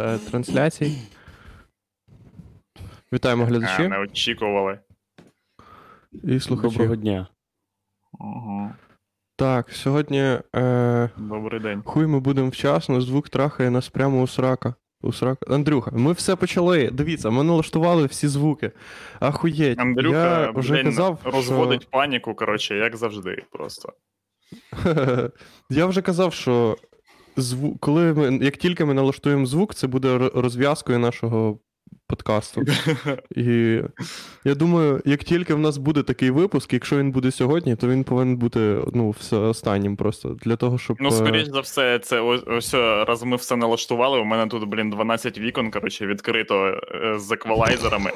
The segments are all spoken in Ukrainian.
е, трансляцій. Вітаємо А, не очікували. і слухачів. Доброго дня. Угу. Так, сьогодні е, Добрий день. хуй ми будемо вчасно, звук трахає нас прямо у срака. У срака. Андрюха, ми все почали. Дивіться, ми налаштували всі звуки. Ахуєть. Андрюха я вже блін, казав, розводить паніку, коротше, як завжди, просто. Я вже казав, що зву... коли ми, як тільки ми налаштуємо звук, це буде розв'язкою нашого подкасту. І я думаю, як тільки в нас буде такий випуск, якщо він буде сьогодні, то він повинен бути ну, все останнім просто для того, щоб. Ну, е, скоріш за все, це ось, ось раз ми все налаштували. У мене тут, блін, 12 вікон, коротше, відкрито е, з еквалайзерами.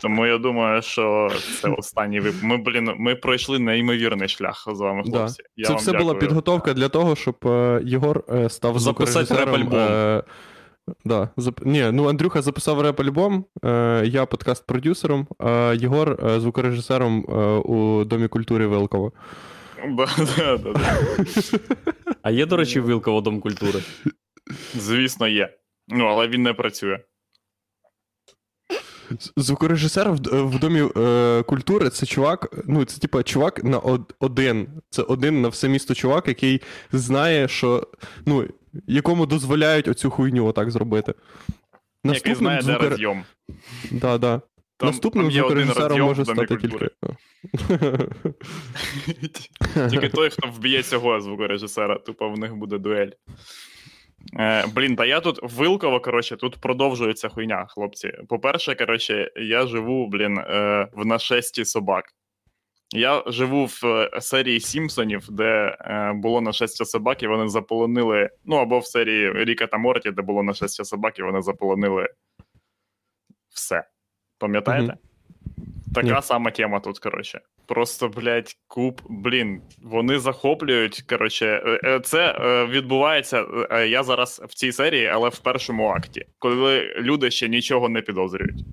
Тому я думаю, що це останній випуск. Ми, блін, ми пройшли неймовірний шлях з вами, Да. хлопці. Я Це вам все була підготовка для того, щоб е, Єгор е, став Записати реп-альбом. Е, да, зап... Ні, ну Андрюха записав реп-альбом, е, я подкаст-продюсером, а Єгор е, звукорежисером е, у Домі культури Велково. Да, да, да, да. А є, до речі, Вилково Дом культури? Звісно, є. Ну, але він не працює. Звукорежисер в, в Домі е, культури це чувак, ну це типа чувак на од, один. Це один на все місто чувак, який знає, що ну, якому дозволяють оцю хуйню отак зробити. Який знає, де розйом. Да, да. Там- Наступним там звукорежисером може стати культури. тільки. Тільки той, хто вб'є цього звукорежисера, тупо в них буде дуель. Е, блін, та я тут Вилково, коротше, тут продовжується хуйня, хлопці. По-перше, коротше, я живу, блін, е, в нашесті собак. Я живу в е, серії Сімпсонів, де е, було нашестя собак, і вони заполонили. Ну, або в серії Ріка та Морті, де було нашестя собак, і вони заполонили все. Пам'ятаєте? Мгм. Така Ні. сама тема тут, коротше. Просто, блядь, куб, блін, вони захоплюють. Коротше, е, е, це е, відбувається. Я зараз в цій серії, але в першому акті, коли люди ще нічого не підозрюють.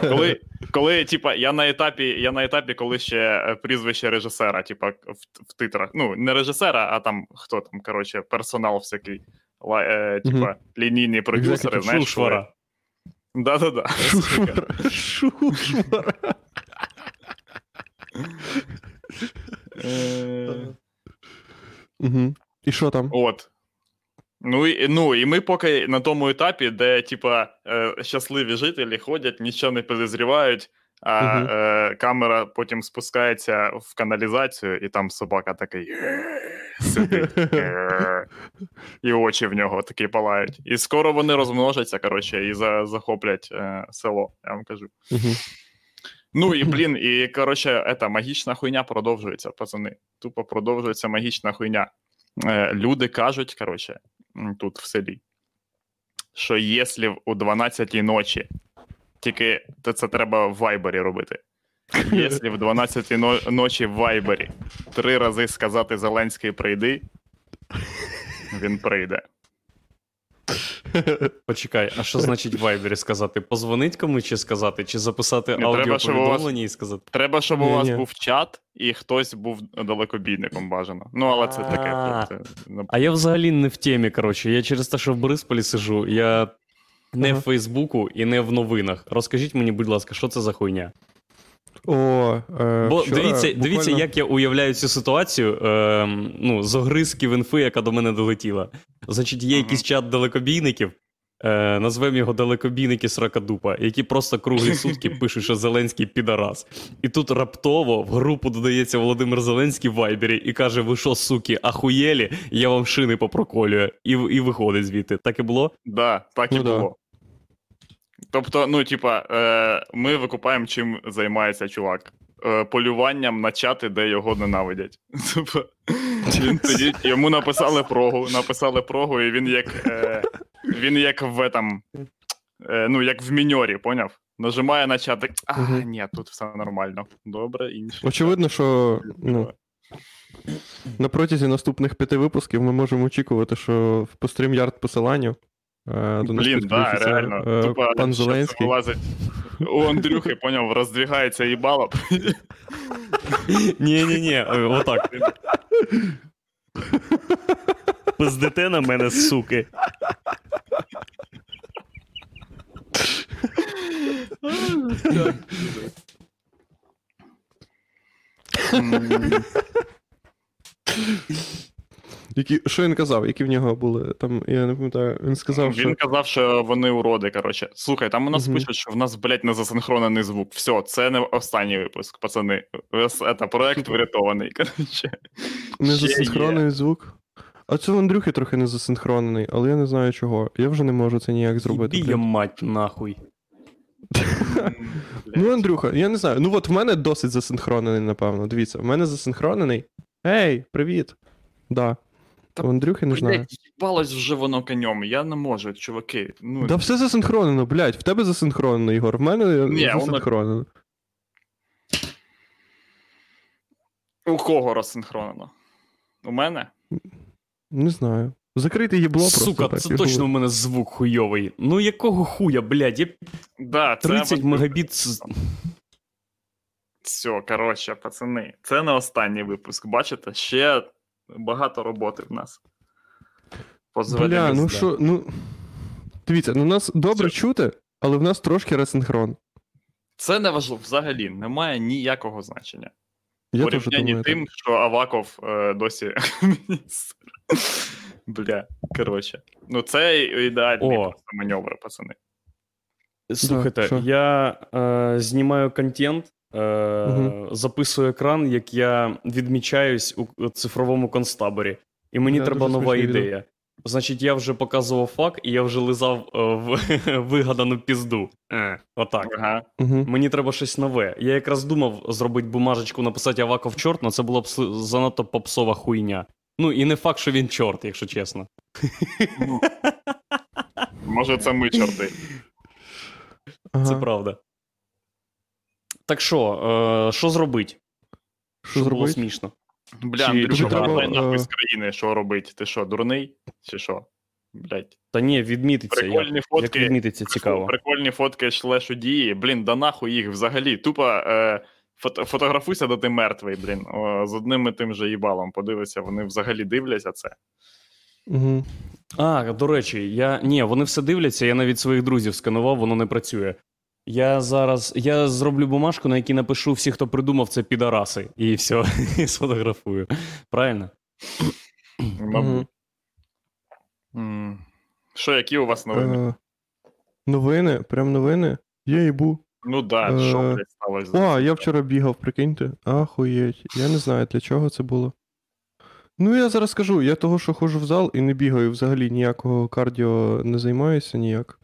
Коли, коли типа, я на етапі, я на етапі, коли ще прізвище режисера, типа, в, в титрах. Ну, не режисера, а там хто там, коротше, персонал всякий. ла- Е, типа, лінійні продюсери, знаєш. Шушвара. Да-да-да. Шушвара. Е, Угу. І що там? От. Ну і, ну, і ми поки на тому етапі, де, типа, е, щасливі жителі ходять, нічого не підозрівають, а е, камера потім спускається в каналізацію, і там собака такий сидить. е, І очі в нього такі палають. І скоро вони розмножаться, коротше, і за, захоплять е, село, я вам кажу. Угу. Ну і блін, і коротше, ета магічна хуйня продовжується, пацани. Тупо продовжується магічна хуйня. Е, люди кажуть, коротше, тут в селі, що якщо у 12-й ночі, тільки це треба в Вайбері робити. Якщо в 12-й но- ночі в Вайбері три рази сказати Зеленський прийди, він прийде. Почекай, а що значить в Вайбері сказати? Позвонить комусь чи сказати, чи записати вас- аудіоповідомлення і сказати. Треба, щоб у вас був чат, і хтось був далекобійником бажано. Ну, але це таке. А. це- це- А я взагалі не в темі, коротше. Я через те, що в Борисполі сижу, я не в Фейсбуку і не в новинах. Розкажіть мені, будь ласка, що це за хуйня? О, е, Бо вчора дивіться, буквально- дивіться, як я уявляю цю ситуацію е, ну, з огризків інфи, яка до мене долетіла. Значить, є якийсь чат далекобійників, е, назвемо його далекобійники Сракадупа, які просто круглі сутки пишуть, що Зеленський підарас. І тут раптово в групу додається Володимир Зеленський в Вайбері і каже: Ви що, суки, ахуєлі? Я вам шини попроколюю. І, і виходить звідти. Так і було? Да, так і Ну да. було. Тобто, ну, типа, е, ми викупаємо, чим займається чувак. Е, полюванням на чати, де його ненавидять. Він тоді, йому написали прогу, написали прогу, і він як, е, він як в этом, е, ну, як в міньорі, поняв? Нажимає на чат, так, а, Мгм. ні, тут все нормально. Добре, інше. Очевидно, що ну, на протязі наступних п'яти випусків ми можемо очікувати, що в по стрімярд посиланню. Е, до Блін, да, біфіця, реально. Е, Тупа, пан Зеленський. вилазить у Андрюхи, поняв, роздвігається їбало. Ні-ні-ні, отак. Пиздите на мене, суки. Які, що він казав, які в нього були? Там, я не пам'ятаю, він сказав, що. Казав, що вони уроди, коротше. Слухай, там у нас Мгм. пишуть, що в нас, блядь, не засинхронений звук. Все, це не останній випуск, пацани. Це проект врятований, коротше. Не засинхронений звук. А це в Андрюхи трохи не засинхронений, але я не знаю чого. Я вже не можу це ніяк зробити. Блін. я мать нахуй. Ну, Андрюха, я не знаю. Ну от в мене досить засинхронений, напевно. Дивіться, в мене засинхронений. Ей, привіт. Да. Та, У Андрюхи не знаю. Блядь, їбалось вже воно конем. Я не можу, чуваки. Ну, Да все засинхронено, блядь, в тебе засинхронено, Ігор, в мене воно- засинхронено. У кого розсинхронено? У мене? Не знаю. Закрити їбло просто. Сука, так, це і точно було. у мене звук хуйовий. Ну якого хуя, блядь, я Да, 30 Андрюха. мегабіт. Все, коротше, пацани, це не останній випуск. Бачите, ще багато роботи в нас. Бля, ну що, ну. Дивіться, ну нас добре Все. чути, але в нас трошки ресинхрон. Це не важливо взагалі, немає ніякого значення. Я порівнянні думаю. тим, так. що Аваков е, досі міністр. Бля, коротше. Ну, це ідеальний О. просто маневр, пацани. Слухайте, що? я е, знімаю контент, е, Мгм. записую екран, як я відмічаюсь у цифровому концтаборі. І мені Да, треба нова ідея. Значить, я вже показував фак, і я вже лизав е, в вигадану пізду. Е, отак. Ага. Угу. Мені треба щось нове. Я якраз думав зробити бумажечку, написати Аваков чорт, але це була б занадто попсова хуйня. Ну і не факт, що він чорт, якщо чесно. Ну, Може, це ми чорти. Ага. Це правда. Так що, е, що зробить? Що було смішно. Бля, Чи- Андрюша, треба, нахуй е, з країни, що робить? Ти що, дурний? Чи що? Блять. Та ні, відмітиться. Прикольні Як, фотки. як відмітиться, цікаво. Прикольні фотки шлешу дії. Блін, да нахуй їх взагалі. Тупо е, фото, фотографуйся, де ти мертвий, блін. О, з одним і тим же їбалом. Подивися, вони взагалі дивляться це. Угу. А, до речі, я. Ні, вони все дивляться, я навіть своїх друзів сканував, воно не працює. Я зараз. Я зроблю бумажку, на якій напишу всі, хто придумав це підараси, і все, і сфотографую. Правильно? Мабуть. Що, які у вас новини? Е, новини, прям новини. Я їбу. Ну да, е, що, блядь, сталося? О, я вчора бігав, прикиньте. Ахуєть. Я не знаю, для чого це було. Ну, я зараз скажу, я того, що ходжу в зал і не бігаю взагалі ніякого кардіо не займаюся ніяк.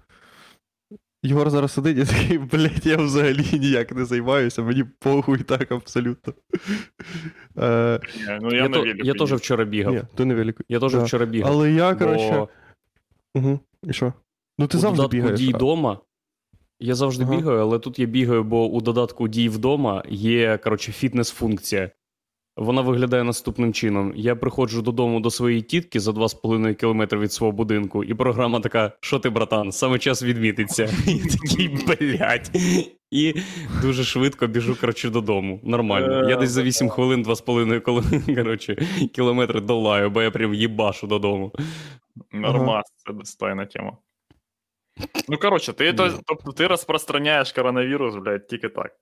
Єгор зараз сидить і такий, блядь, я взагалі ніяк не займаюся, мені похуй так абсолютно. Е, Ні, Ну, я, Я, на то, велику я теж їду. вчора бігав. ні, то не велико. Я теж Да. вчора бігав. Але я, бо. Угу. І що? Ну ти у завжди додатку бігаєш. дій а- дома. Я завжди Ага. бігаю, але тут я бігаю, бо у додатку дій вдома є коротше, фітнес-функція. Вона виглядає наступним чином: я приходжу додому до своєї тітки за 2,5 км від свого будинку, і програма така: що ти, братан, саме час відмітиться. І такий, блядь. І дуже швидко біжу коротше, додому. Нормально. Я десь за 8 хвилин, 2,5 коротше, кілометри долаю, бо я прям їбашу додому. Нормас, це достойна тема. Ну, коротше, ти, то, тобто, ти розпространяєш коронавірус, блядь, тільки так.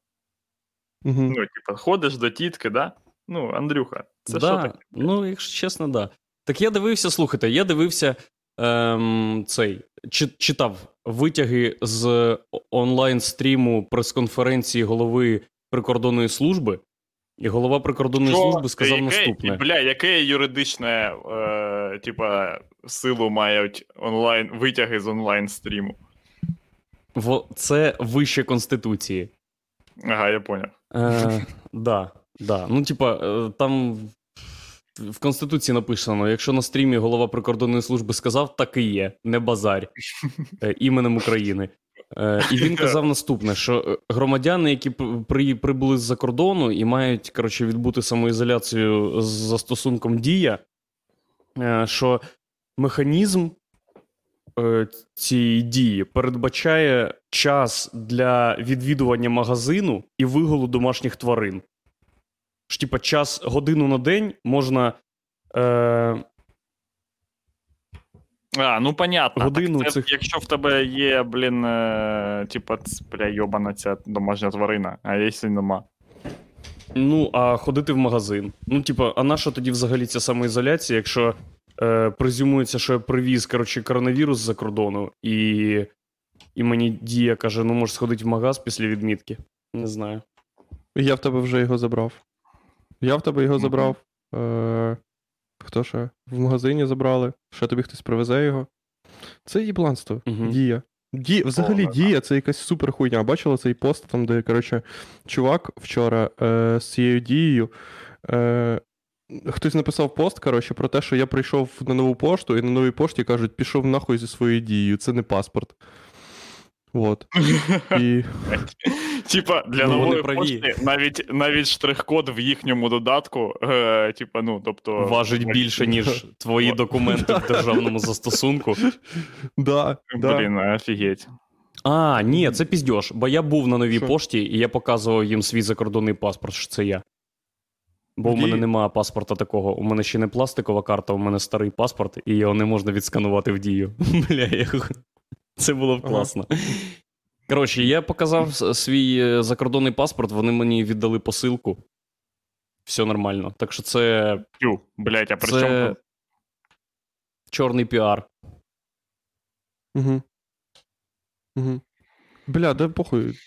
Ну, типу, ходиш до тітки, да? Ну, Андрюха, це да, що таке? Ну, якщо чесно, да. Так я дивився, слухайте, я дивився ем, цей, чи, читав витяги з онлайн-стріму прес-конференції голови прикордонної служби, і голова прикордонної Що? служби сказав Яке- наступне. Бля, яке юридичне, е, типа, силу мають онлайн, витяги з онлайн стріму? Це вище Конституції. Ага, я поняв. Е, да, да. Ну, типа, е, там в Конституції написано: якщо на стрімі голова прикордонної служби сказав, так і є, не базарь е, іменем України. Е, і він казав наступне: що громадяни, які при, прибули з-за кордону і мають коротше, відбути самоізоляцію з застосунком дія, що механізм цієї дії передбачає час для відвідування магазину і виголу домашніх тварин. Ж, типа, час годину на день можна. Е, А, ну понятно. Годину так це, цих- Якщо в тебе є, блін, е, типа, бля, йобана ця домашня тварина, а якщо нема. Ну, а ходити в магазин. Ну, типа, а наша тоді взагалі ця самоізоляція, якщо е, презюмується, що я привіз коротше, коронавірус з-за кордону, і, і мені дія каже, ну можеш сходити в магаз після відмітки. Не знаю. Я в тебе вже його забрав. Я в тебе його Мгм. забрав. Е, хто ще? В магазині забрали. Ще тобі хтось привезе його. Це їбланство. Мгм. Дія. Ді... Взагалі, Повна, дія це якась супер хуйня. Бачила цей пост, там, де, коротше, чувак вчора е, з цією дією. Е, хтось написав пост, коротше, про те, що я прийшов на нову пошту, і на новій пошті кажуть, пішов нахуй зі своєю дією. Це не паспорт. От. І... Типа, для Ну, нової праві. пошти навіть, навіть штрих-код в їхньому додатку, е, типа, ну, тобто. Важить більше, ніж твої документи в державному застосунку. Да, да. Блін, офігеть. А, ні, це піздьош, бо я був на новій Що? пошті, і я показував їм свій закордонний паспорт, що це я. Бо в мене немає паспорта такого. У мене ще не пластикова карта, у мене старий паспорт, і його не можна відсканувати в Дію. Бля, я... це було б Ага. Коротше, я показав свій е, закордонний паспорт, вони мені віддали посилку. Все нормально. Так що це, Тю, блять, а при це чому? чорний піар. Угу. Угу. Бля, да похуй.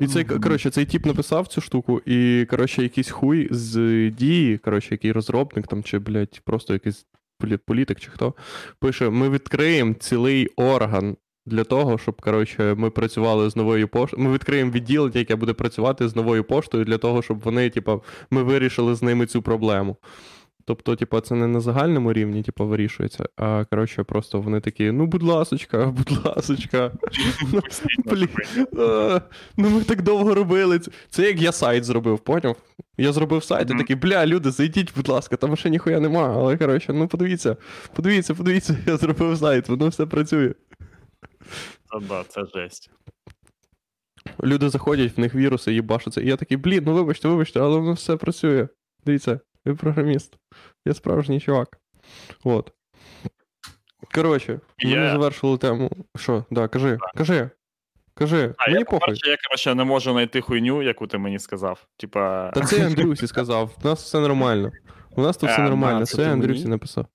І цей, коротше, цей тип написав цю штуку, і, коротше, якийсь хуй з дії, коротше, який розробник там, чи, блядь, просто якийсь політик чи хто, пише: ми відкриємо цілий орган для того, щоб, коротше, ми працювали з новою поштою. Ми відкриємо відділення, яке буде працювати з новою поштою, для того, щоб вони, типа, ми вирішили з ними цю проблему. Тобто, типа, це не на загальному рівні, типа, вирішується, а коротше, просто вони такі: ну, будь ласочка, будь ласочка. Ну, ну ми так довго робили. це. Це як я сайт зробив, поняв? Я зробив сайт і такий, бля, люди, зайдіть, будь ласка, там ще ніхуя нема. Але коротше, ну подивіться, подивіться, подивіться, я зробив сайт, воно все працює. Це, да, це жесть. Люди заходять, в них віруси їбашаться. І я такий, блін, ну вибачте, вибачте, але воно все працює. Дивіться, я програміст. Я справжній чувак. От. Коротше, ми не завершили тему. Що, да, кажи, кажи. Кажи, А мені я, похуй. я, коротше, не можу знайти хуйню, яку ти мені сказав. Типа. Та це Андрюсі сказав, у нас все нормально. У нас тут все нормально, це Андрюсі написав.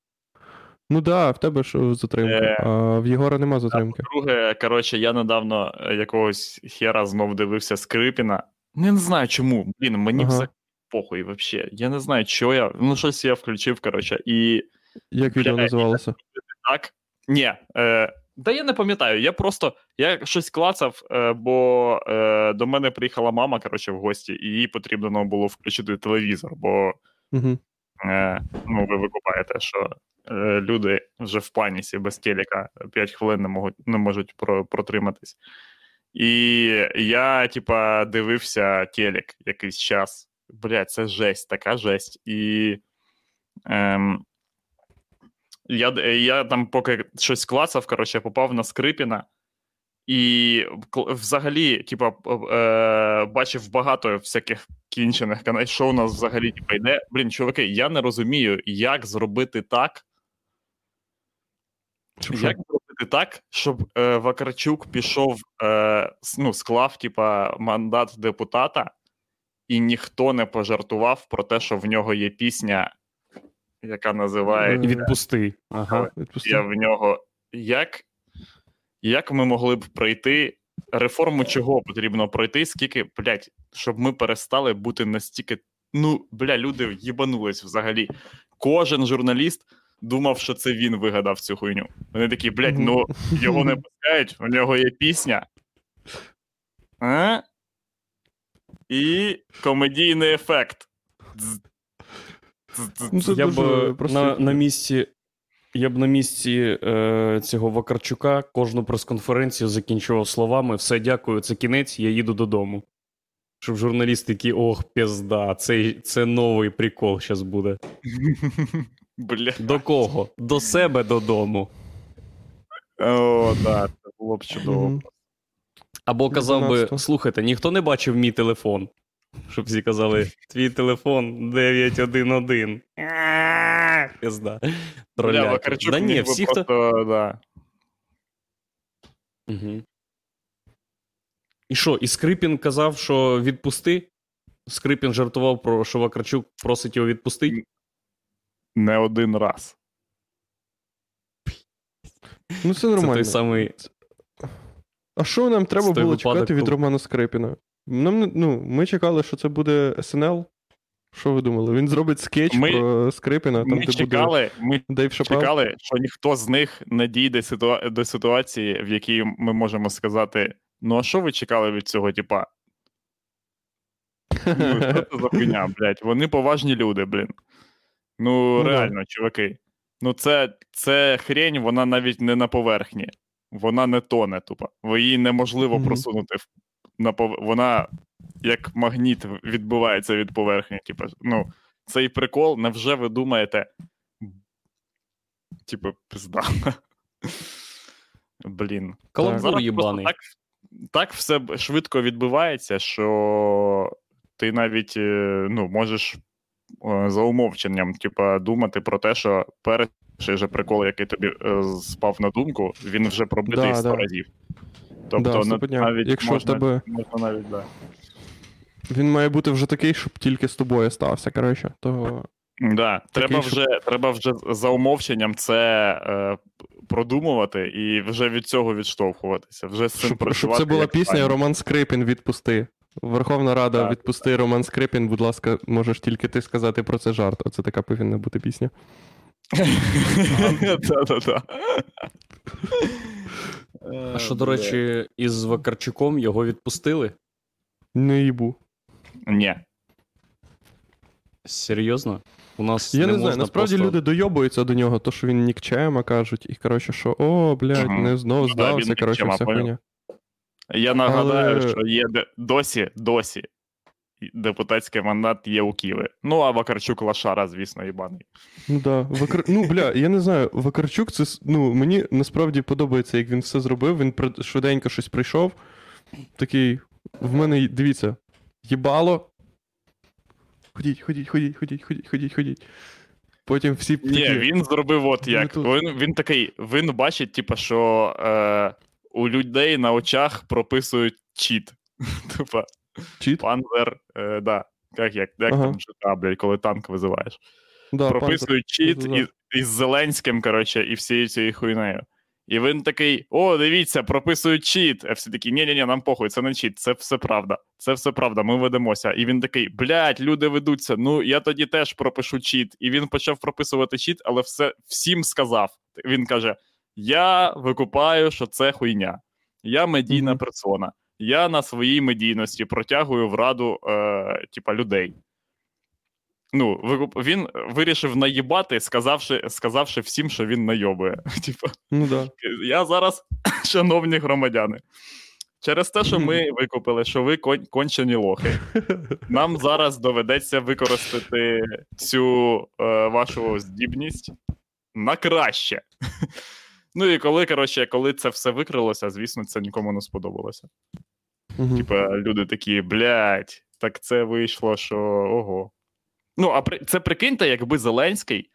Ну да, в тебе ж затримка, Е, а в Єгора нема затримки. Друге, коротше, я недавно е, якогось хера знов дивився Скрипіна. Ну, не знаю чому. Блін, мені Ага. все похуй вообще. Я не знаю, що я. Ну, щось я включив, коротше, і Як відео Бля, називалося? так. Ні. Е, та я не пам'ятаю. Я просто я щось клацав, е, бо е, до мене приїхала мама, коротше, в гості, і їй потрібно було включити телевізор, бо Угу. Е, ну, ви викупаєте, що е, люди вже в панісі без телека 5 хвилин не можуть, не можуть про, протриматись. І я, типа, дивився телек якийсь час. Блядь, це жесть, така жесть. І ем, я, я там, поки щось клацав, коротше, попав на Скрипіна. І взагалі, типа, е, бачив багато всяких кінчених каналів, що у нас взагалі типа, йде. Блін, чуваки, я не розумію, як зробити так, Щоб як зробити так, щоб е, Вакарчук пішов, е, ну, склав, типа, мандат депутата, і ніхто не пожартував про те, що в нього є пісня, яка називається Відпусти. Ага. Відпусти. я в нього. Як, як ми могли б пройти реформу, чого потрібно пройти, скільки, блядь, щоб ми перестали бути настільки. Ну, бля, люди їбанулись взагалі. Кожен журналіст думав, що це він вигадав цю хуйню. Вони такі, блядь, ну його не пускають, у нього є пісня. А? І комедійний ефект. Ну, це я б дуже е, на, на місці. Я б на місці е, цього Вакарчука кожну прес-конференцію закінчував словами: все, дякую, це кінець, я їду додому. Щоб журналісти такі, ох, пізда, це, це новий прикол зараз буде. Бля. До кого? До себе додому. О, да, це було б чудово. Або казав би: слухайте, ніхто не бачив мій телефон. Щоб всі казали: твій телефон 911. Пізда. Бля, Да ні, всі, хто... да. Угу. І що, і Скрипін казав, що відпусти? Скрипін жартував про що Вакарчук просить його відпустити. не один раз. Ну це Це нормально. той самий. А що нам треба Це було випадок, чекати від коли- Романа Скрипіна? Нам, ну, ми чекали, що це буде СНЛ. Що ви думали? Він зробить скетч Ми- про Скрипіна, там, Ми де буде ми Дейв чекали, що ніхто з них не дійде ситуа- до ситуації, в якій ми можемо сказати: ну а що ви чекали від цього, типа? Ну, що це за хуйня, блядь? Вони поважні люди, блін. Ну, Ну, реально, чуваки. Ну, це, це хрень, вона навіть не на поверхні. Вона не тоне, тупо. Її неможливо Мгм. просунути. На пов... Вона як магніт відбувається від поверхні. Типу, ну, цей прикол, невже ви думаєте. Типу, пизда. Блін. Каламбур їбаний. так, так все швидко відбувається, що ти навіть е, ну, можеш е, за умовченням типа, думати про те, що перший же прикол, який тобі е, спав на думку, він вже пробитий Да, 100 да. разів. Тобто, Да, на- навіть Якщо можна, тебе можна навіть, да. він має бути вже такий, щоб тільки з тобою стався, коротше. То Да, треба щоб- вже, треба вже за умовченням це е, продумувати і вже від цього відштовхуватися. Вже з цим щоб, щоб це була пісня правильно. Роман Скрипін відпусти. Верховна Рада Так. відпусти Роман Скрипін, будь ласка, можеш тільки ти сказати про це жарт. Оце така повинна бути пісня. А що, до речі, із Вакарчуком його відпустили? Не їбу. Ні. Серйозно? У нас Я не, знаю, можна насправді просто... люди дойобуються до нього, то що він нікчема кажуть, і коротше, що о, блядь, Мгм. не знов Ну да, здався, коротше, вся хуйня. Я нагадаю, Але- що є де- досі, досі депутатський мандат є у Києві. Ну, а Вакарчук лошара, звісно, їбаний. Ну да. Вакар... Ну, бля, я не знаю, Вакарчук, це ну, мені насправді подобається, як він все зробив. Він швиденько щось прийшов. Такий, в мене, дивіться, їбало. Ходіть, ходіть, ходіть, ходіть, ходіть, ходіть, ходіть. Потім всі Ні, він зробив от як. Він, він такий, він бачить, типу, що е, у людей на очах прописують чіт. Типа, чіт. панзер, е, да. Як, як, як Ага. там GTA, блядь, коли танк визиваєш. Да, прописують чіт із, із Зеленським, коротше, і всією цією хуйнею. І він такий: о, дивіться, прописують чіт. А всі такі, ні-ні-ні, нам похуй, це не чіт, це все правда. Це все правда, ми ведемося. І він такий, блядь, люди ведуться. Ну я тоді теж пропишу чіт. І він почав прописувати чіт, але все всім сказав. Він каже: Я викупаю, що це хуйня. Я медійна Мгм. персона. Я на своїй медійності протягую в раду е, типа, людей. Ну, він вирішив наїбати, сказавши, сказавши всім, що він найобує. Типа, Ну да. я зараз, шановні громадяни, через те, що ми викупили, що ви кон- кончені лохи, нам зараз доведеться використати цю е, вашу здібність на краще. Ну і коли, коротше, коли це все викрилося, звісно, це нікому не сподобалося. Угу. Типа, люди такі, блядь, так це вийшло, що ого. Ну, а при... це прикиньте, якби Зеленський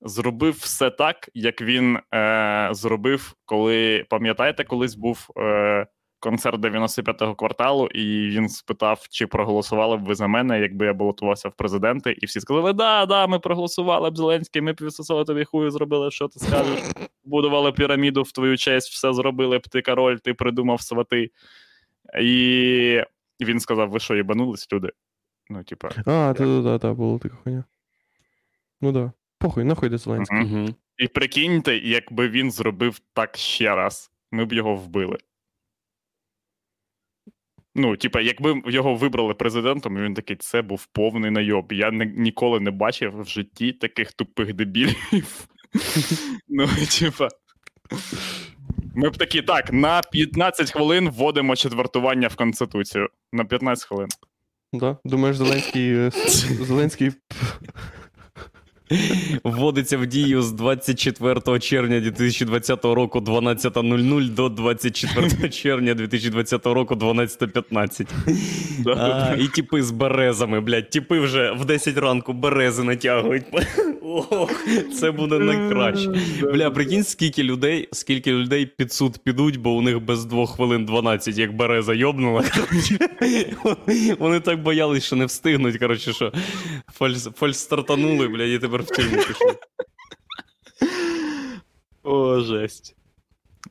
зробив все так, як він е... зробив, коли, пам'ятаєте, колись був е... концерт 95-го кварталу, і він спитав, чи проголосували б ви за мене, якби я балотувався в президенти, і всі сказали: да, да, ми проголосували б Зеленський, ми б відсосали тобі хую, зробили, що ти скажеш. Будували піраміду в твою честь, все зробили б ти король, ти придумав свати. І він сказав: ви що, їбанулись, люди? Ну, типа, А, та да, да, да, було така хуйня. Ну да. Похуй, нахуй де Зеленський. Угу. і прикиньте, якби він зробив так ще раз, ми б його вбили. Ну, типа, якби його вибрали президентом, він такий, це був повний найоб. Я не, ніколи не бачив в житті таких тупих дебілів. Ну, типа. Ми б такі, так, на 15 хвилин вводимо четвертування в Конституцію. На 15 хвилин. Да? Думаєш, Зеленський. е, Зеленський. Вводиться в дію з 24 червня 2020 року 12.00 до 24 червня 2020 року 12.15. А, і типи з березами, блядь, типи вже в 10 ранку берези натягують. Ох, це буде найкраще. Бля, прикинь, скільки людей, скільки людей під суд підуть, бо у них без 2 хвилин 12, як береза йобнула. Вони так боялись, що не встигнуть, коротше, що фальс, фальстартанули, блядь, і тепер в тюрму пішли. О, жесть.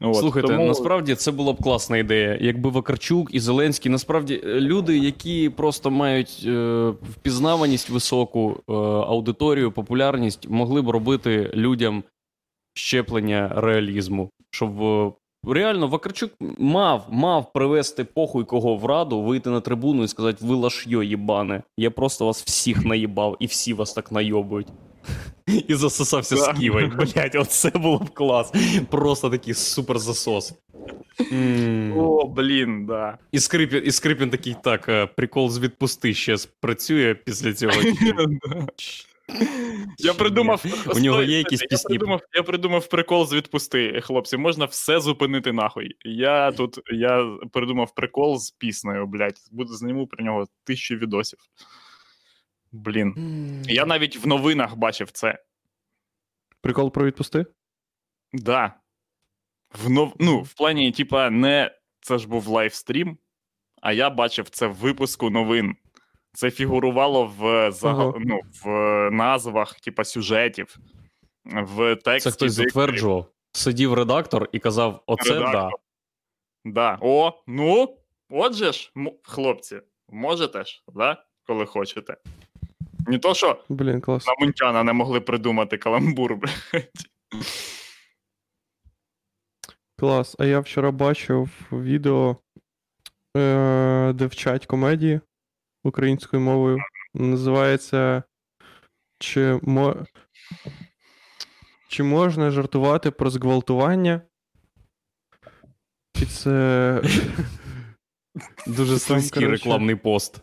От, Слухайте, тому- насправді це була б класна ідея. Якби Вакарчук і Зеленський, насправді, е, люди, які просто мають е, впізнаваність високу, е, аудиторію, популярність, могли б робити людям щеплення реалізму. Щоб е, реально Вакарчук мав, мав привести похуй кого в раду, вийти на трибуну і сказати: ви лашйо їбане. Я просто вас всіх наїбав, і всі вас так найобують. І засосався з. Ківою. Блять, оце було б клас. Просто такий супер засос. О, блін, да. І Скрипін, і Скрипін такий, так, е, прикол з відпусти ще спрацює після цього. Я придумав. У нього є якісь я пісні? Придумав, я придумав прикол з відпусти. Хлопці, можна все зупинити нахуй. Я тут я придумав прикол з піснею, блядь. Буду зніму про нього тисячу відосів. Блін. Я навіть в новинах бачив це. Прикол про відпусти? Да. В нов... Ну, в плані, типа, не це ж був лайвстрім, а я бачив це в випуску новин. Це фігурувало в, зага... Ага. ну, в назвах, типа, сюжетів, в тексті. Це хтось затверджував. Сидів редактор і казав: Оце Редактор. да. Да. О, ну, отже ж, м- хлопці, можете ж, да? коли хочете. Не то, що Блін, клас. на Мунтяна не могли придумати каламбур, блядь. Клас. А я вчора бачив відео, е, де вчать комедії українською мовою. Називається Чи, мо... Чи можна жартувати про зґвалтування? І це. Дуже слизький рекламний пост.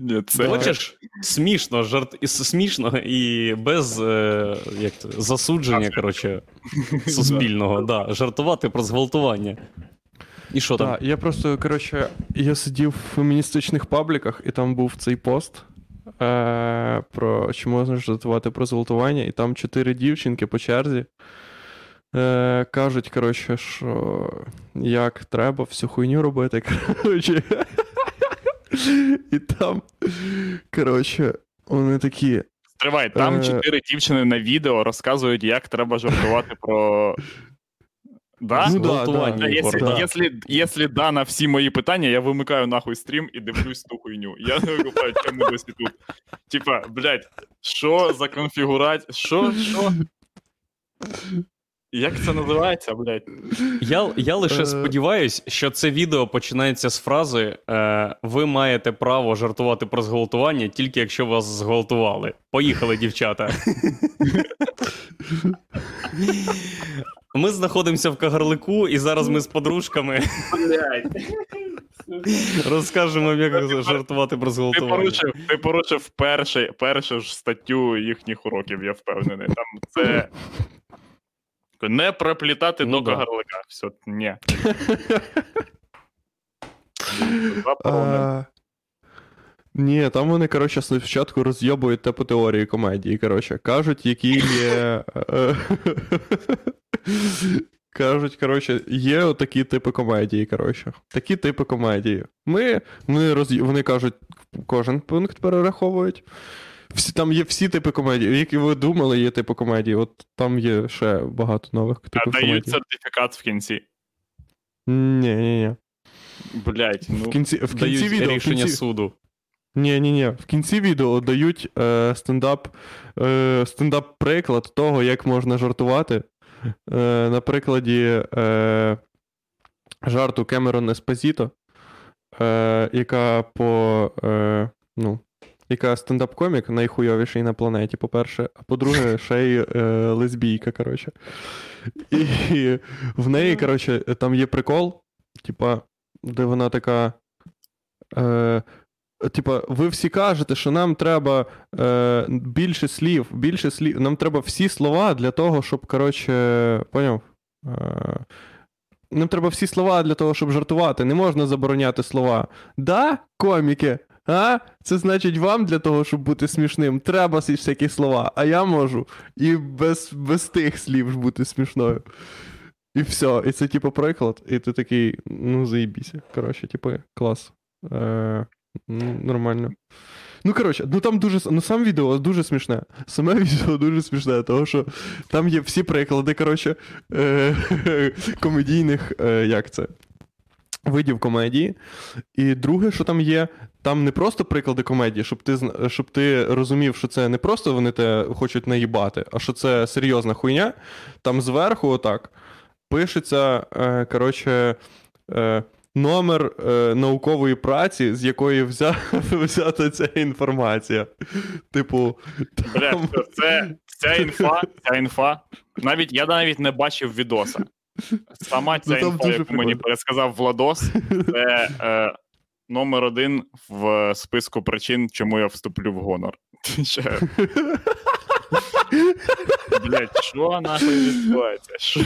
Ні, це... Хочеш? Смішно, жарт смішно і без е, як це, засудження, коротше, суспільного. Да. Жартувати про зґвалтування. І що там? Так, я просто, коротше, я сидів в феміністичних пабліках, і там був цей пост. Е, про чи можна жартувати про зґвалтування, і там чотири дівчинки по черзі е, кажуть, коротше, що як треба всю хуйню робити. Коротше. І там, коротше, вони такі. Тривай, там Е. чотири дівчини на відео розказують, як треба жартувати про. Да? Ну, да, да. Та Якщо, да. якщо, якщо да на всі мої питання, я вимикаю нахуй стрім і дивлюсь ту хуйню. Я не викупаю, чому досі тут. Типа, блядь, що за конфігурація? Що? Що? Як це називається, блядь? Я, я лише Е. сподіваюсь, що це відео починається з фрази: е, ви маєте право жартувати про зґвалтування, тільки якщо вас зґвалтували. Поїхали, дівчата. Ми знаходимося в Кагарлику, і зараз ми з подружками розкажемо, як жартувати про Ти зґвалтування. порушив, ти порушив перший, першу ж статтю їхніх уроків, я впевнений. Там це. Не проплітати Ну до да. Все, ні. А... Ні, там вони, коротше, спочатку роз'єбують те по теорії комедії. Коротше, кажуть, які є. е, Кажуть, коротше, є отакі типи комедії. Коротше. Такі типи комедії. Ми, ми роз... Вони кажуть, кожен пункт перераховують. Всі, там є всі типи комедії. Які ви думали, є типи комедії. От там є ще багато нових А типів дають комедії. сертифікат в кінці. Ні, ні, ні. Блять, ну. В кінці, в кінці Дають відео. В кінці... суду. Ні, ні, ні. В кінці відео дають е, стендап, е, стендап-приклад того, як можна жартувати. Е, на прикладі е, жарту Кемерон Еспозіто, е, яка по. Е, ну, яка стендап-комік найхуйовіший на планеті, по-перше, а по-друге, ще й е, лесбійка, коротше. І в неї, коротше, там є прикол, типа, де вона така. Е, Типа, ви всі кажете, що нам треба е, більше слів, більше слів. Нам треба всі слова для того, щоб, коротше, поняв? Е, нам треба всі слова для того, щоб жартувати. Не можна забороняти слова. Да, коміки? А? Це значить, вам для того, щоб бути смішним, треба всякі слова, а я можу і без, без тих слів бути смішною. І все. І це, типу, приклад, і ти такий, ну, заїбіся. Коротше, типу, клас. Е, Нормально. Ну, коротше, ну там дуже. Ну, сам відео дуже смішне. Саме відео дуже смішне, тому що там є всі приклади, коротше, е, комедійних, е, як це? Видів комедії. І друге, що там є, там не просто приклади комедії, щоб ти щоб ти розумів, що це не просто вони те хочуть наїбати, а що це серйозна хуйня. Там зверху, отак, пишеться, е, коротше, е, номер е, наукової праці, з якої взя... взята ця інформація. Типу, там... це ця інфа, ця інфа. Навіть я навіть не бачив відоса. Сама ця Ну, інфа, яку мені пересказав Владос, це е, номер один в списку причин, чому я вступлю в гонор. Блять, що нахуй відбувається? Що?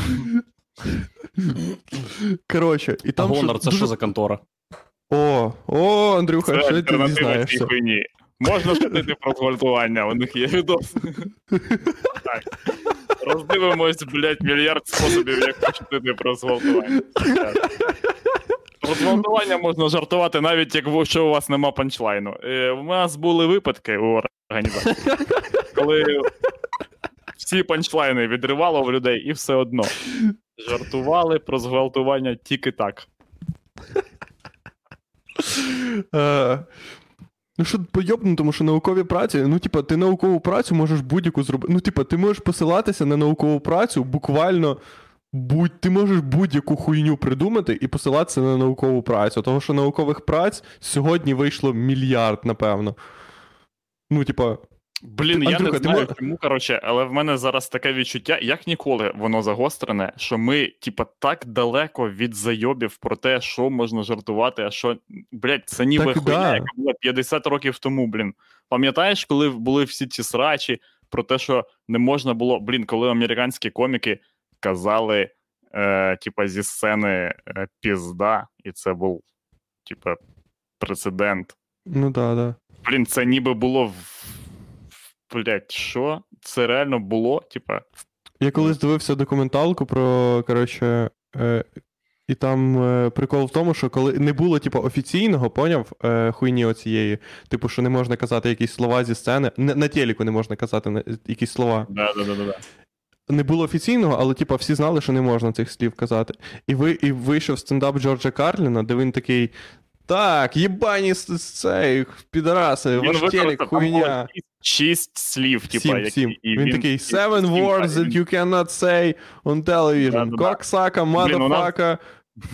Коротше, і там Гонор, це що за контора? О, о, Андрюха, Це що ти цій дізнаєшся? Можна шутити про зґвалтування, у них є відос. Так. Роздивимось, блядь, мільярд способів, як пошутити про зґвалтування. Про зґвалтування можна жартувати, навіть якщо у вас нема панчлайну. Е, У нас були випадки у організації, коли всі панчлайни відривало в людей і все одно жартували про зґвалтування тільки так. Ну, що поєбно, тому що наукові праці, ну, типа, ти наукову працю можеш будь-яку зробити. Ну, типа, ти можеш посилатися на наукову працю буквально. Будь, ти можеш будь-яку хуйню придумати і посилатися на наукову працю. Тому що наукових праць сьогодні вийшло мільярд, напевно. Ну, типа, Блін, я Андрюха, не ти знаю, мо- чому, коротше, але в мене зараз таке відчуття, як ніколи воно загострене, що ми, типа, так далеко від зайобів про те, що можна жартувати, а що. Блять, це ніби Так, хуйня, да. яка була 50 років тому, блін. Пам'ятаєш, коли були всі ці срачі про те, що не можна було. Блін, коли американські коміки казали, е, типа, зі сцени е, пізда, і це був, типа, прецедент. ну да, да. Блін, це ніби було в. Блять, що? Це реально було? Типа. Я колись дивився документалку про, коротше, е, і там е, прикол в тому, що коли не було, типу, офіційного, поняв, е, хуйні оцієї, типу, що не можна казати якісь слова зі сцени. На, на телеку не можна казати на- якісь слова. Да, да, да, да, да. Не було офіційного, але типу, всі знали, що не можна цих слів казати. І ви і вийшов стендап Джорджа Карліна, де він такий. Так, єбані цей, підараси, ваш телек, хуйня. шість- слів, типа, Сім, сім. і він, такий seven сім, words that you cannot say on television. Коксака, motherfucker,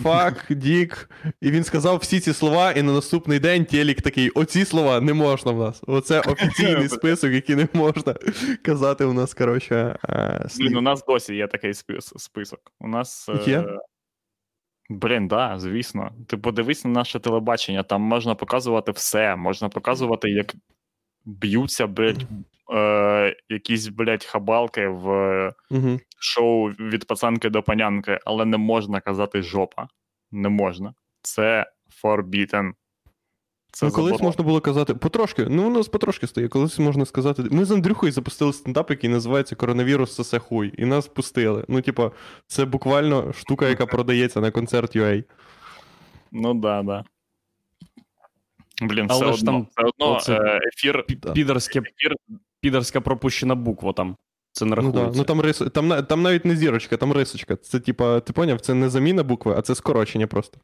fuck, dick. І він сказав всі ці слова, і на наступний день телек такий: оці слова не можна в нас. Оце офіційний список, який не можна казати у нас, коротше, е, Блін, у нас досі є такий список. У нас. е, Є? Блін, да, звісно. Ти подивись на наше телебачення, там можна показувати все. Можна показувати, як б'ються, блядь, е, якісь, блядь, хабалки в е, шоу від пацанки до панянки, але не можна казати жопа. Не можна. Це forbidden. Це Ну, колись можна було казати, потрошки, ну у нас потрошки стає, колись можна сказати. Ми з Андрюхою запустили стендап, який називається Коронавірус сосе хуй, і нас пустили. Ну, типа, це буквально штука, яка продається на концерт UA. Ну да, да. Блін, все Але ж одно, там все одно оце- е, ефір, Да. Підерське, ефір підерська пропущена буква там. Це не Ну, да. ну там, рис... там, там навіть не зірочка, там рисочка. Це типа, ти поняв, це не заміна букви, а це скорочення просто.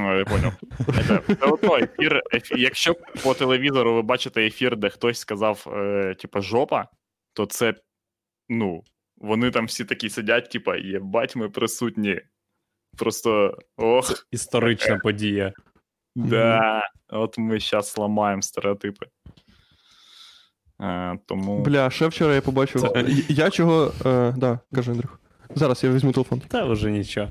Я поняв. Це, це одно ефір. Якщо по телевізору ви бачите ефір, де хтось сказав, е, типа, жопа, то це, ну, вони там всі такі сидять, типа, єбать, ми присутні. Просто ох, Історична подія. да. От ми зараз ламаємо стереотипи. Е, тому. Бля, ще вчора я побачив. Це- Я чого. Е, да, кажи, Андрюх. Зараз я візьму телефон. Та вже нічого.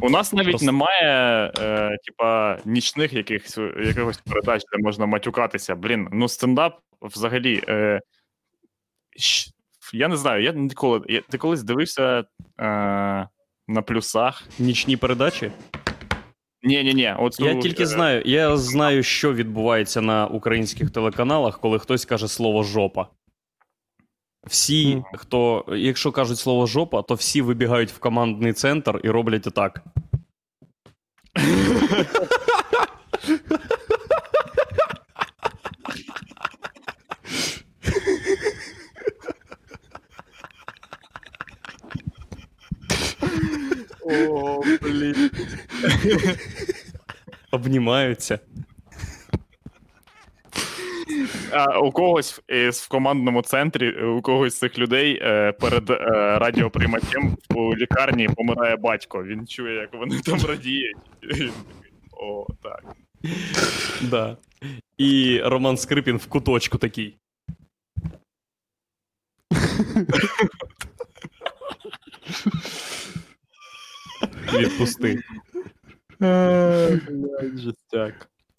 У нас навіть Просто- немає, е, типа, нічних якихось, якихось передач, де можна матюкатися. Блін, ну стендап взагалі. Е, щ- я не знаю, я ніколи. Я, ти колись дивився е, на плюсах? Нічні передачі. Ні, ні, ні. От Я ну, тільки е, знаю, я знаю, що відбувається на українських телеканалах, коли хтось каже слово жопа. Всі, хто, якщо кажуть слово жопа, то всі вибігають в командний центр і роблять отак. О, блін. Обнімаються. А у когось із в командному центрі, у когось з цих людей е, перед е, радіоприймачем у лікарні помирає батько. Він чує, як вони там радіють. Він такий, О, так. Да. І Роман Скрипін в куточку такий. Відпусти.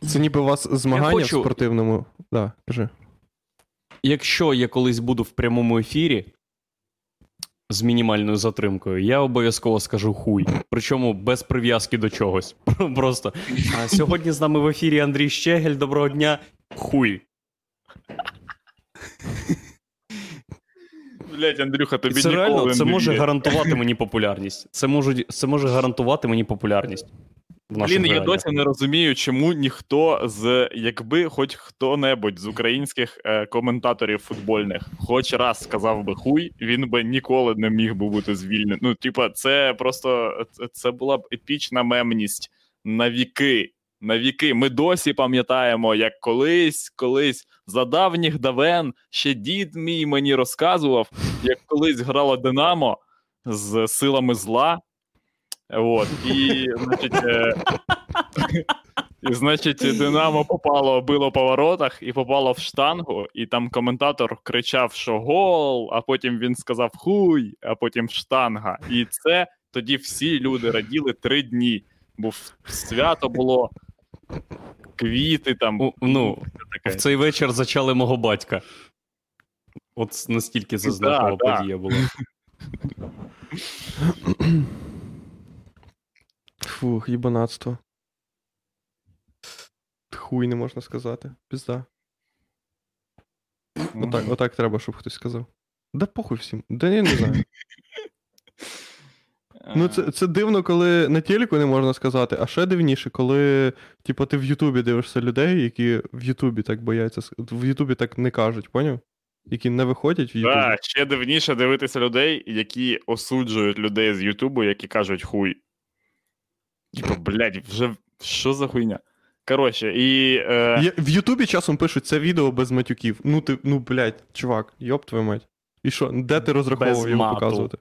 Це ніби у вас змагання хочу- в спортивному. Да, кажи. Якщо я колись буду в прямому ефірі з мінімальною затримкою, я обов'язково скажу хуй. Причому без прив'язки до чогось. Просто а сьогодні з нами в ефірі Андрій Щегель. Доброго дня. Хуй. Блять, Андрюха, І тобі це ніколи реально це не може вірять. гарантувати мені популярність. Це може, це може гарантувати мені популярність. Блін, я досі не розумію, чому ніхто з якби хоч хто-небудь з українських е, коментаторів футбольних хоч раз сказав би хуй, він би ніколи не міг би бути звільнений. Ну, типа, це просто це, це була б епічна мемність на віки. На віки. Ми досі пам'ятаємо, як колись, колись за давніх давен ще дід мій мені розказував, як колись грало Динамо з силами зла. От, і, значить, і, значить, Динамо попало, било по воротах і попало в штангу, і там коментатор кричав, що гол, а потім він сказав хуй, а потім штанга. І це тоді всі люди раділи три дні. Бо свято було, квіти там. Ну. В цей вечір зачали мого батька. От настільки це Да, знакова да. подія була. Фух, їбанатство. Хуй не можна сказати. Пізда. Отак, отак треба, щоб хтось сказав. Да похуй всім. Да я не знаю. Ну, це, це дивно, коли на телеку не можна сказати, а ще дивніше, коли, типу, ти в Ютубі дивишся людей, які в Ютубі так бояться, в Ютубі так не кажуть, поняв? Які не виходять в Ютубі. Да, ще дивніше дивитися людей, які осуджують людей з Ютубу, які кажуть хуй. Типа, блядь, вже що за хуйня? Коротше, і. Е, Я, в Ютубі часом пишуть це відео без матюків. Ну ти, ну, блядь, чувак, йоп твою мать. І що, де ти розраховував його мату. показувати?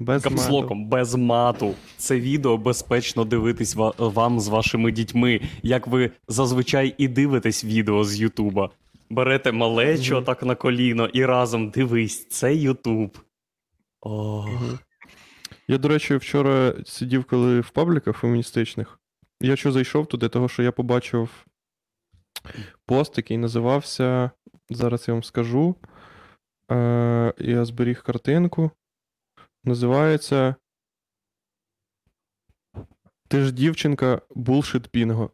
Без мату. Капслоком, без мату. Це відео безпечно дивитись ва- вам з вашими дітьми, як ви зазвичай і дивитесь відео з Ютуба. Берете малечо Мгм. так на коліно і разом дивись, це Ютуб. О, Мгм. Я, до речі, вчора сидів, коли в пабліках феміністичних. Я що зайшов туди, того що я побачив пост, який називався. Зараз я вам скажу. Е, я зберіг картинку. Називається. Ти ж дівчинка Bullshit Bingo.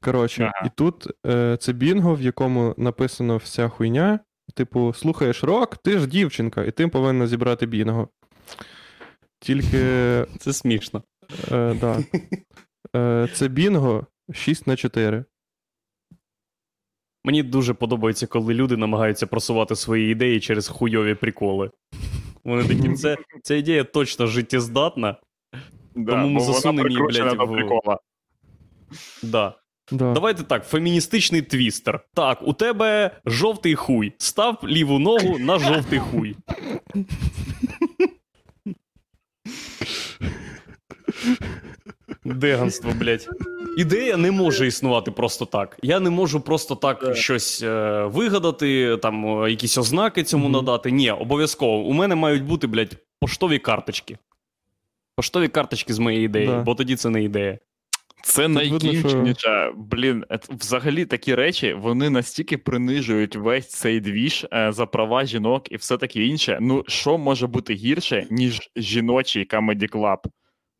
Коротше, Ага. і тут е, це бінго, в якому написано вся хуйня. Типу, слухаєш рок, ти ж дівчинка, і ти повинна зібрати бінго. Тільки це смішно. Е, да. е, це бінго 6 на 4. Мені дуже подобається, коли люди намагаються просувати свої ідеї через хуйові приколи. Вони такі, це, ця ідея точно життєздатна. да, тому ми засунемо її, блядь, в- прикола. Да. Да. Давайте так, феміністичний твістер. Так, у тебе жовтий хуй. Став ліву ногу на жовтий хуй. Деганство, блядь. Ідея не може існувати просто так. Я не можу просто так Так. щось е, вигадати, там якісь ознаки цьому Мгм. надати. Ні, обов'язково. У мене мають бути, блядь, поштові карточки. Поштові карточки з моєї ідеї, Да. бо тоді це не ідея. Це видно, найкінченіше. Блін, взагалі такі речі вони настільки принижують весь цей двіж е, за права жінок і все таке інше. Ну, що може бути гірше, ніж жіночий Comedy Club?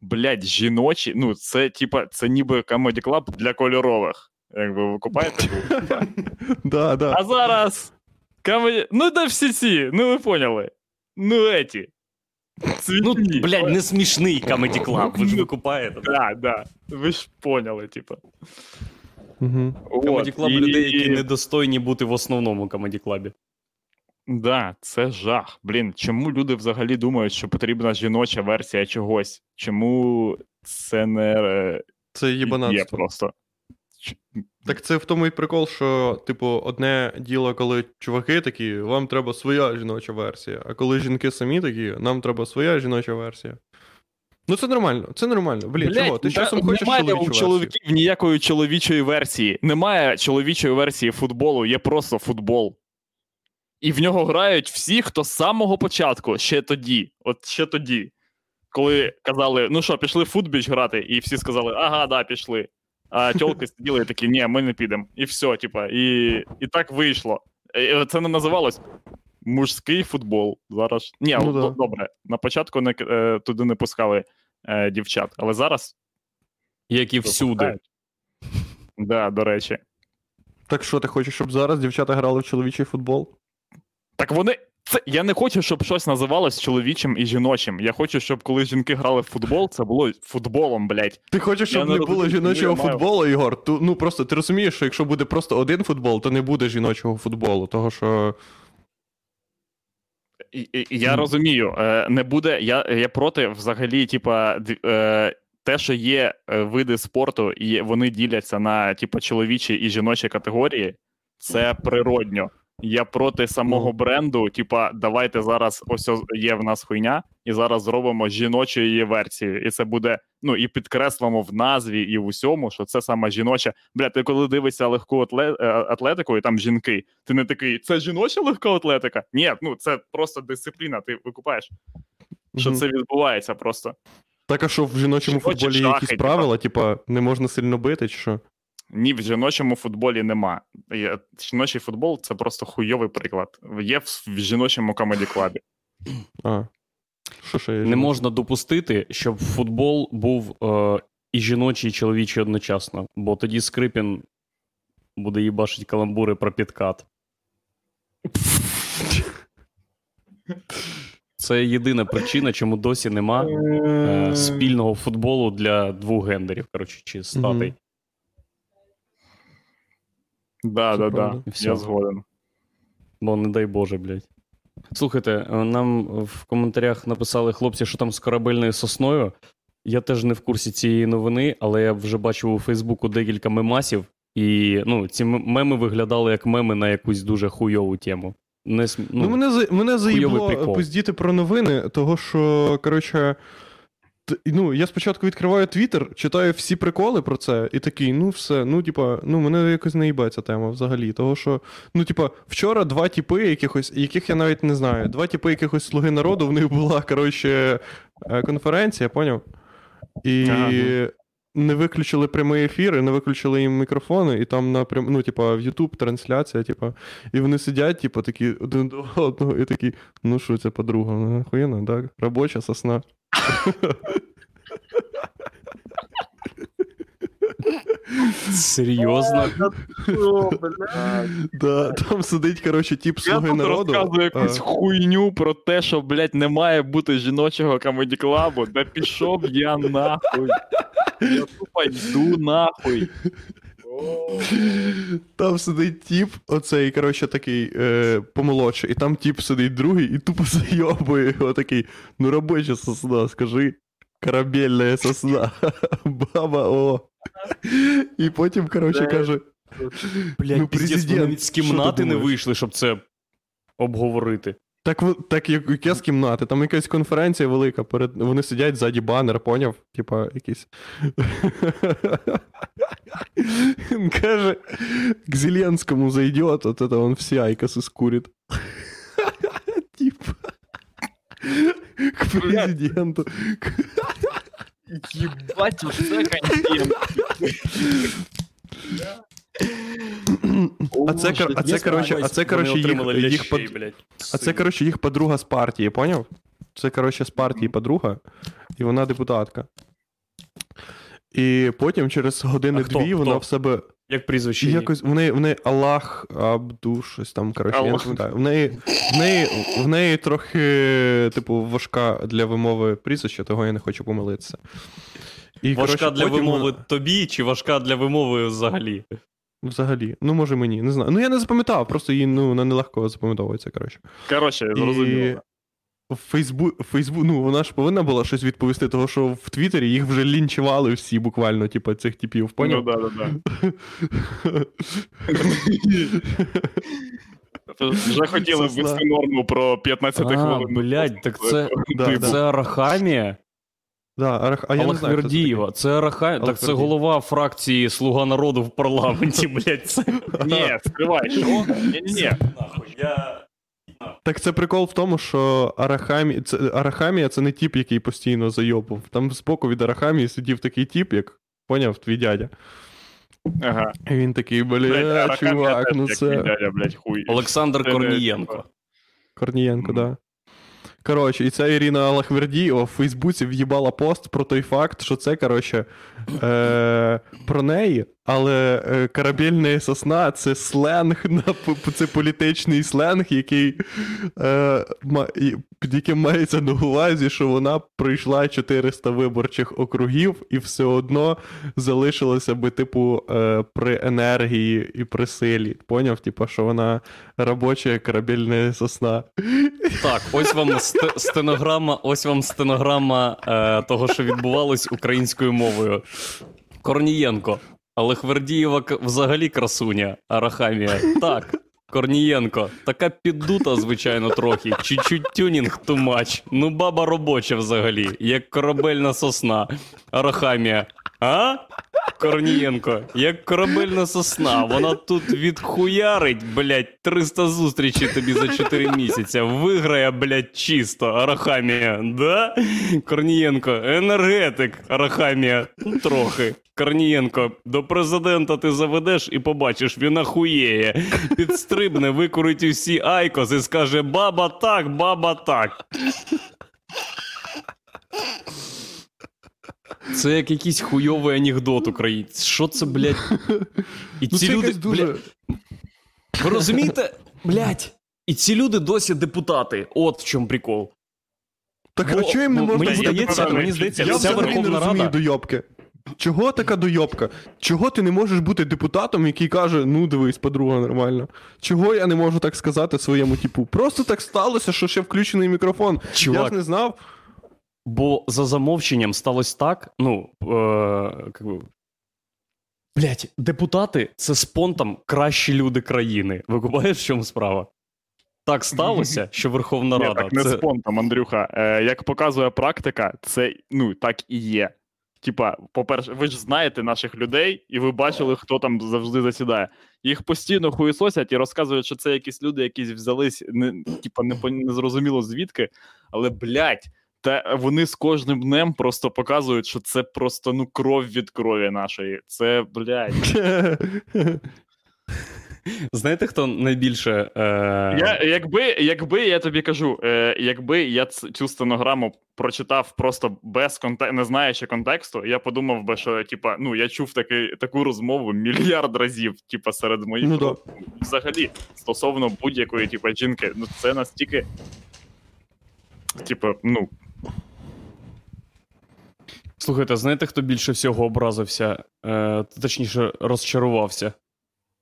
Блять, жіночі, ну це типа, це ніби Comedy Club для кольорових. Якби ви купаєте? Да, да. А зараз. Comedy... Ну, да всі ці, ну ви поняли. Ну, еті. Ну, блядь, не смішний Comedy Club, ви ж викупаєте. Да, да. Ви ж поняли, типа. Угу. Comedy Club людей, які недостойні бути в основному Comedy Club. Да, це жах. Блін, чому люди взагалі думають, що потрібна жіноча версія чогось? Чому це не е, Це є просто? Так це в тому і прикол, що, типу, одне діло, коли чуваки такі, вам треба своя жіноча версія, а коли жінки самі такі, нам треба своя жіноча версія. Ну це нормально, це нормально. Блін, чого? Ти та часом хочеш немає чоловічу у версію? чоловіків ніякої чоловічої версії. Немає чоловічої версії футболу, є просто футбол. І в нього грають всі, хто з самого початку, ще тоді, от ще тоді. Коли казали, ну що, пішли в футбіч грати, і всі сказали, ага, да, пішли. А тьолки сиділи і такі, ні, ми не підемо. І все, типа, і, і так вийшло. Це не називалось мужський футбол. Зараз. Ні, Ну да. добре. На початку не, е, туди не пускали е, дівчат, але зараз. Як і всюди. Да, до речі. Так що ти хочеш, щоб зараз дівчата грали в чоловічий футбол? Так вони. Це я не хочу, щоб щось називалось чоловічим і жіночим. Я хочу, щоб коли жінки грали в футбол, це було футболом, блядь. Ти хочеш, Я щоб не не було жіночого я маю. футболу, Ігор? Ту, ну просто ти розумієш, що якщо буде просто один футбол, то не буде жіночого футболу, того що. Я розумію, е, не буде. Я, я проти взагалі, типа, е, те, що є е, види спорту, і вони діляться на типа чоловічі і жіночі категорії, це природньо. Я проти самого Ну. бренду, типа, давайте зараз ось є в нас хуйня, і зараз зробимо жіночу її версію. І це буде, ну і підкреслимо в назві і в усьому, що це саме жіноча. Бля, ти коли дивишся легку е, атлетику, і там жінки, ти не такий, це жіноча легка атлетика? Ні, ну це просто дисципліна. Ти викупаєш, що це відбувається просто. Так, а що в жіночому Жіночі футболі шахи, якісь правила, типа, не можна сильно бити, чи що? Ні, в жіночому футболі нема. Жіночий футбол це просто хуйовий приклад. Є в, в жіночому комеді клабі. А. Що ще є? Не можна допустити, щоб футбол був е, і жіночий, і чоловічий одночасно, бо тоді Скрипін буде їбашить каламбури про підкат. Це єдина причина, чому досі нема е, спільного футболу для двох гендерів, коротше, чи статей. Да, да, да. все. Я згоден. Бо не дай Боже, блядь. Слухайте, е, нам в коментарях написали хлопці, що там з корабельною сосною. Я теж не в курсі цієї новини, але я вже бачив у Фейсбуку декілька мемасів, і ну, ці меми виглядали як меми на якусь дуже хуйову тему. Не, Ну, ну, мене, мене заїбло пиздіти про новини, того що, коротше. Ну, я спочатку відкриваю Твіттер, читаю всі приколи про це, і такий, ну все, ну, типа, ну, мене якось не їбе ця тема взагалі. Того що, ну, типа, вчора два типи якихось, яких я навіть не знаю, два типи якихось слуги народу, в них була, коротше, е, конференція, поняв? І Ага. не виключили прямий ефір, і не виключили їм мікрофони, і там напрям, ну, типа, в YouTube трансляція, типа, і вони сидять, типу, такі один до одного, і такі, ну що це подруга, ну охуєнно, так? Робоча сосна. Серйозно. Да, там сидить, коротше, тип Я слуги народу. розказую якусь хуйню про те, що, блядь, не має бути жіночого комеді клабу. Да пішов я нахуй. Я тупо йду нахуй. Там сидить тип, оцей, коротше, такий е, помолодший, і там тип сидить другий і тупо зайобує його такий, ну робоча сосна, скажи. Корабельна сосна. Баба, о. І потім, коротше, каже. Блядь, ну, президент, навіть з кімнати не вийшли, щоб це обговорити. Так, в- так як яке з кімнати, там якась конференція велика, перед... вони сидять ззаді банер, поняв? Типа якийсь. Він каже, к Зеленському зайдет, от это он всі айкоси скурить. Типа. к президенту. Єбать, оце контент. А це, кор- а це, коротше, а це, коротше, їх, їх, под... А це, коротше, їх подруга з партії, поняв? Це, коротше, з партії подруга, і вона депутатка. І потім через А години-дві вона Хто? в себе Як прізвище? її? якось. В неї, в неї Аллах Абду, щось там, коротше, я не Аллах. пам'ятаю. В неї, в, неї, в неї трохи, типу, важка для вимови прізвище, того я не хочу помилитися. І, Важка коротше, для потім вимови вона- тобі чи важка для вимови взагалі? Взагалі. Ну, може мені, не знаю. Ну, я не запам'ятав, просто її ну, вона нелегко запам'ятовується, коротше. Коротше, І зрозуміло. в Фейсбу... Фейсбу... ну вона ж повинна була щось відповісти, того що в Твіттері їх вже лінчували всі буквально, типу, цих типів, Ну, поняв? да, да, да. Вже хотіли ввести норму про 15 А, хвилин. блядь, так да. Це Арахамія? Да, Арах... А я не знаю, хто це. Арахамія. Так це голова фракції Слуга народу в парламенті, блядь. Це... Ні, скривай, що? Ні-ні-ні. Нахуй, я... Так це прикол в тому, що Арахамі... це... Арахамія це не тіп, який постійно зайобав. Там збоку від Арахамії сидів такий тіп, як поняв, твій дядя. Ага. І він такий, бля, чувак, ну це. дядя, блядь, хуй. Олександр Корнієнко. Корнієнко, Мгм. Коротше, і ця Ірина Алахвердієва у Фейсбуці в'їбала пост про той факт, що це, коротше, е, про неї, але е, корабельна сосна це сленг, на, це політичний сленг, який, е, під яким мається на увазі, що вона пройшла 400 виборчих округів і все одно залишилася би, типу, е, при енергії і при силі. Поняв? Типу, що вона робоча корабельна сосна. Так, ось вам ст- стенограма, ось вам стенограма е, того, що відбувалось українською мовою. Корнієнко. Але Хвердієва взагалі красуня, Арахамія. Так. Корнієнко, така піддута, звичайно, трохи. Чуть-чуть тюнінг тумач. Ну, баба робоча взагалі, як корабельна сосна. Арахамія. А? Корнієнко, як корабельна сосна. Вона тут відхуярить, блядь, 300 зустрічей тобі за 4 місяці. Виграє, блядь, чисто. Арахамія. Да? Корнієнко, енергетик. Арахамія. Трохи. Корнієнко, до президента ти заведеш і побачиш, він ахуєє. Підстрибне, викурить усі айкос і скаже: баба так, баба так. Це як якийсь хуйовий анекдот український. Що це, блядь? І Ну, ці це люди, дуже. блядь, ви розумієте? Блядь. І ці люди досі депутати. От в чому прикол. Так Бо- а чого їм не можна мені бути здається, мені здається, Я вся взагалі не розумію Рада. дойобки. Чого така дойобка? Чого ти не можеш бути депутатом, який каже, ну дивись, подруга нормально. Чого я не можу так сказати своєму типу? Просто так сталося, що ще включений мікрофон. Я ж не знав. Бо за замовченням сталося так. Ну, е, как би, блять, депутати це спонтом кращі люди країни. Ви купаєш, в чому справа? Так сталося, що Верховна Ні, Рада. так не це... спонтом, Андрюха. Е, як показує практика, це ну так і є. Типа, по-перше, ви ж знаєте наших людей, і ви бачили, хто там завжди засідає. Їх постійно хуєсосять і розказують, що це якісь люди, якісь взялись, не, типа, не, не зрозуміло звідки, але блядь, та вони з кожним днем просто показують, що це просто ну кров від крові нашої. Це, блядь. Знаєте, хто найбільше. Е... Я, якби, якби я тобі кажу, е, якби я цю стенограму прочитав просто без конте... не знаючи контексту, я подумав би, що типа, ну я чув таки, таку розмову мільярд разів, типа, серед моїх Ну да. взагалі стосовно будь-якої типа жінки. Ну це настільки. Типа, ну, Слухайте, знаєте, хто більше всього образився, е, точніше, розчарувався.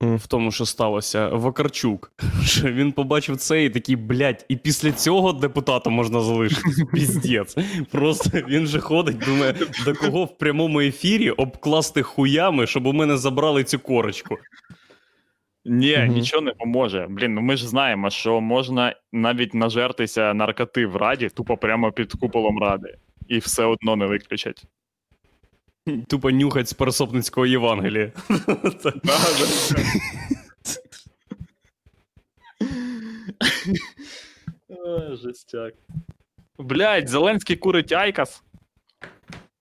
В тому, що сталося? Вакарчук. Що він побачив це і такий, блядь, і після цього депутата можна залишитись. Піздець. Просто він же ходить, думає, до кого в прямому ефірі обкласти хуями, щоб у мене забрали цю корочку. ні, Мгм. нічого не поможе. Блін, ну ми ж знаємо, що можна навіть нажертися наркоти в раді, тупо прямо під куполом ради, і все одно не виключать. Тупо нюхать з пересопницького Євангелія. Жестяк. Блядь, Зеленський курить Айкас.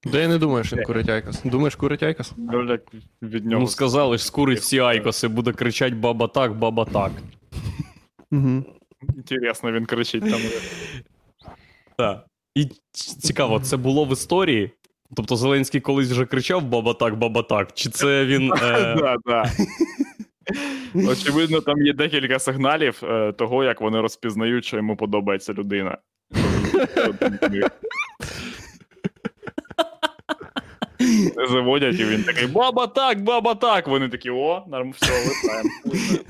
Да я не думаю, що він курить Айкос. Думаєш, курить Айкос? Блядь, від нього. Ну сказали ж, скурить всі айкоси, буде кричать баба так, баба так. Угу. Інтересно, він кричить там. Так. І цікаво, це було в історії? Тобто Зеленський колись вже кричав баба так, баба так. Чи це він. Е... Очевидно, там є декілька сигналів е, того, як вони розпізнають, що йому подобається людина. Заводять, і він такий баба так, баба так. Вони такі, о, норм, все, летаємо.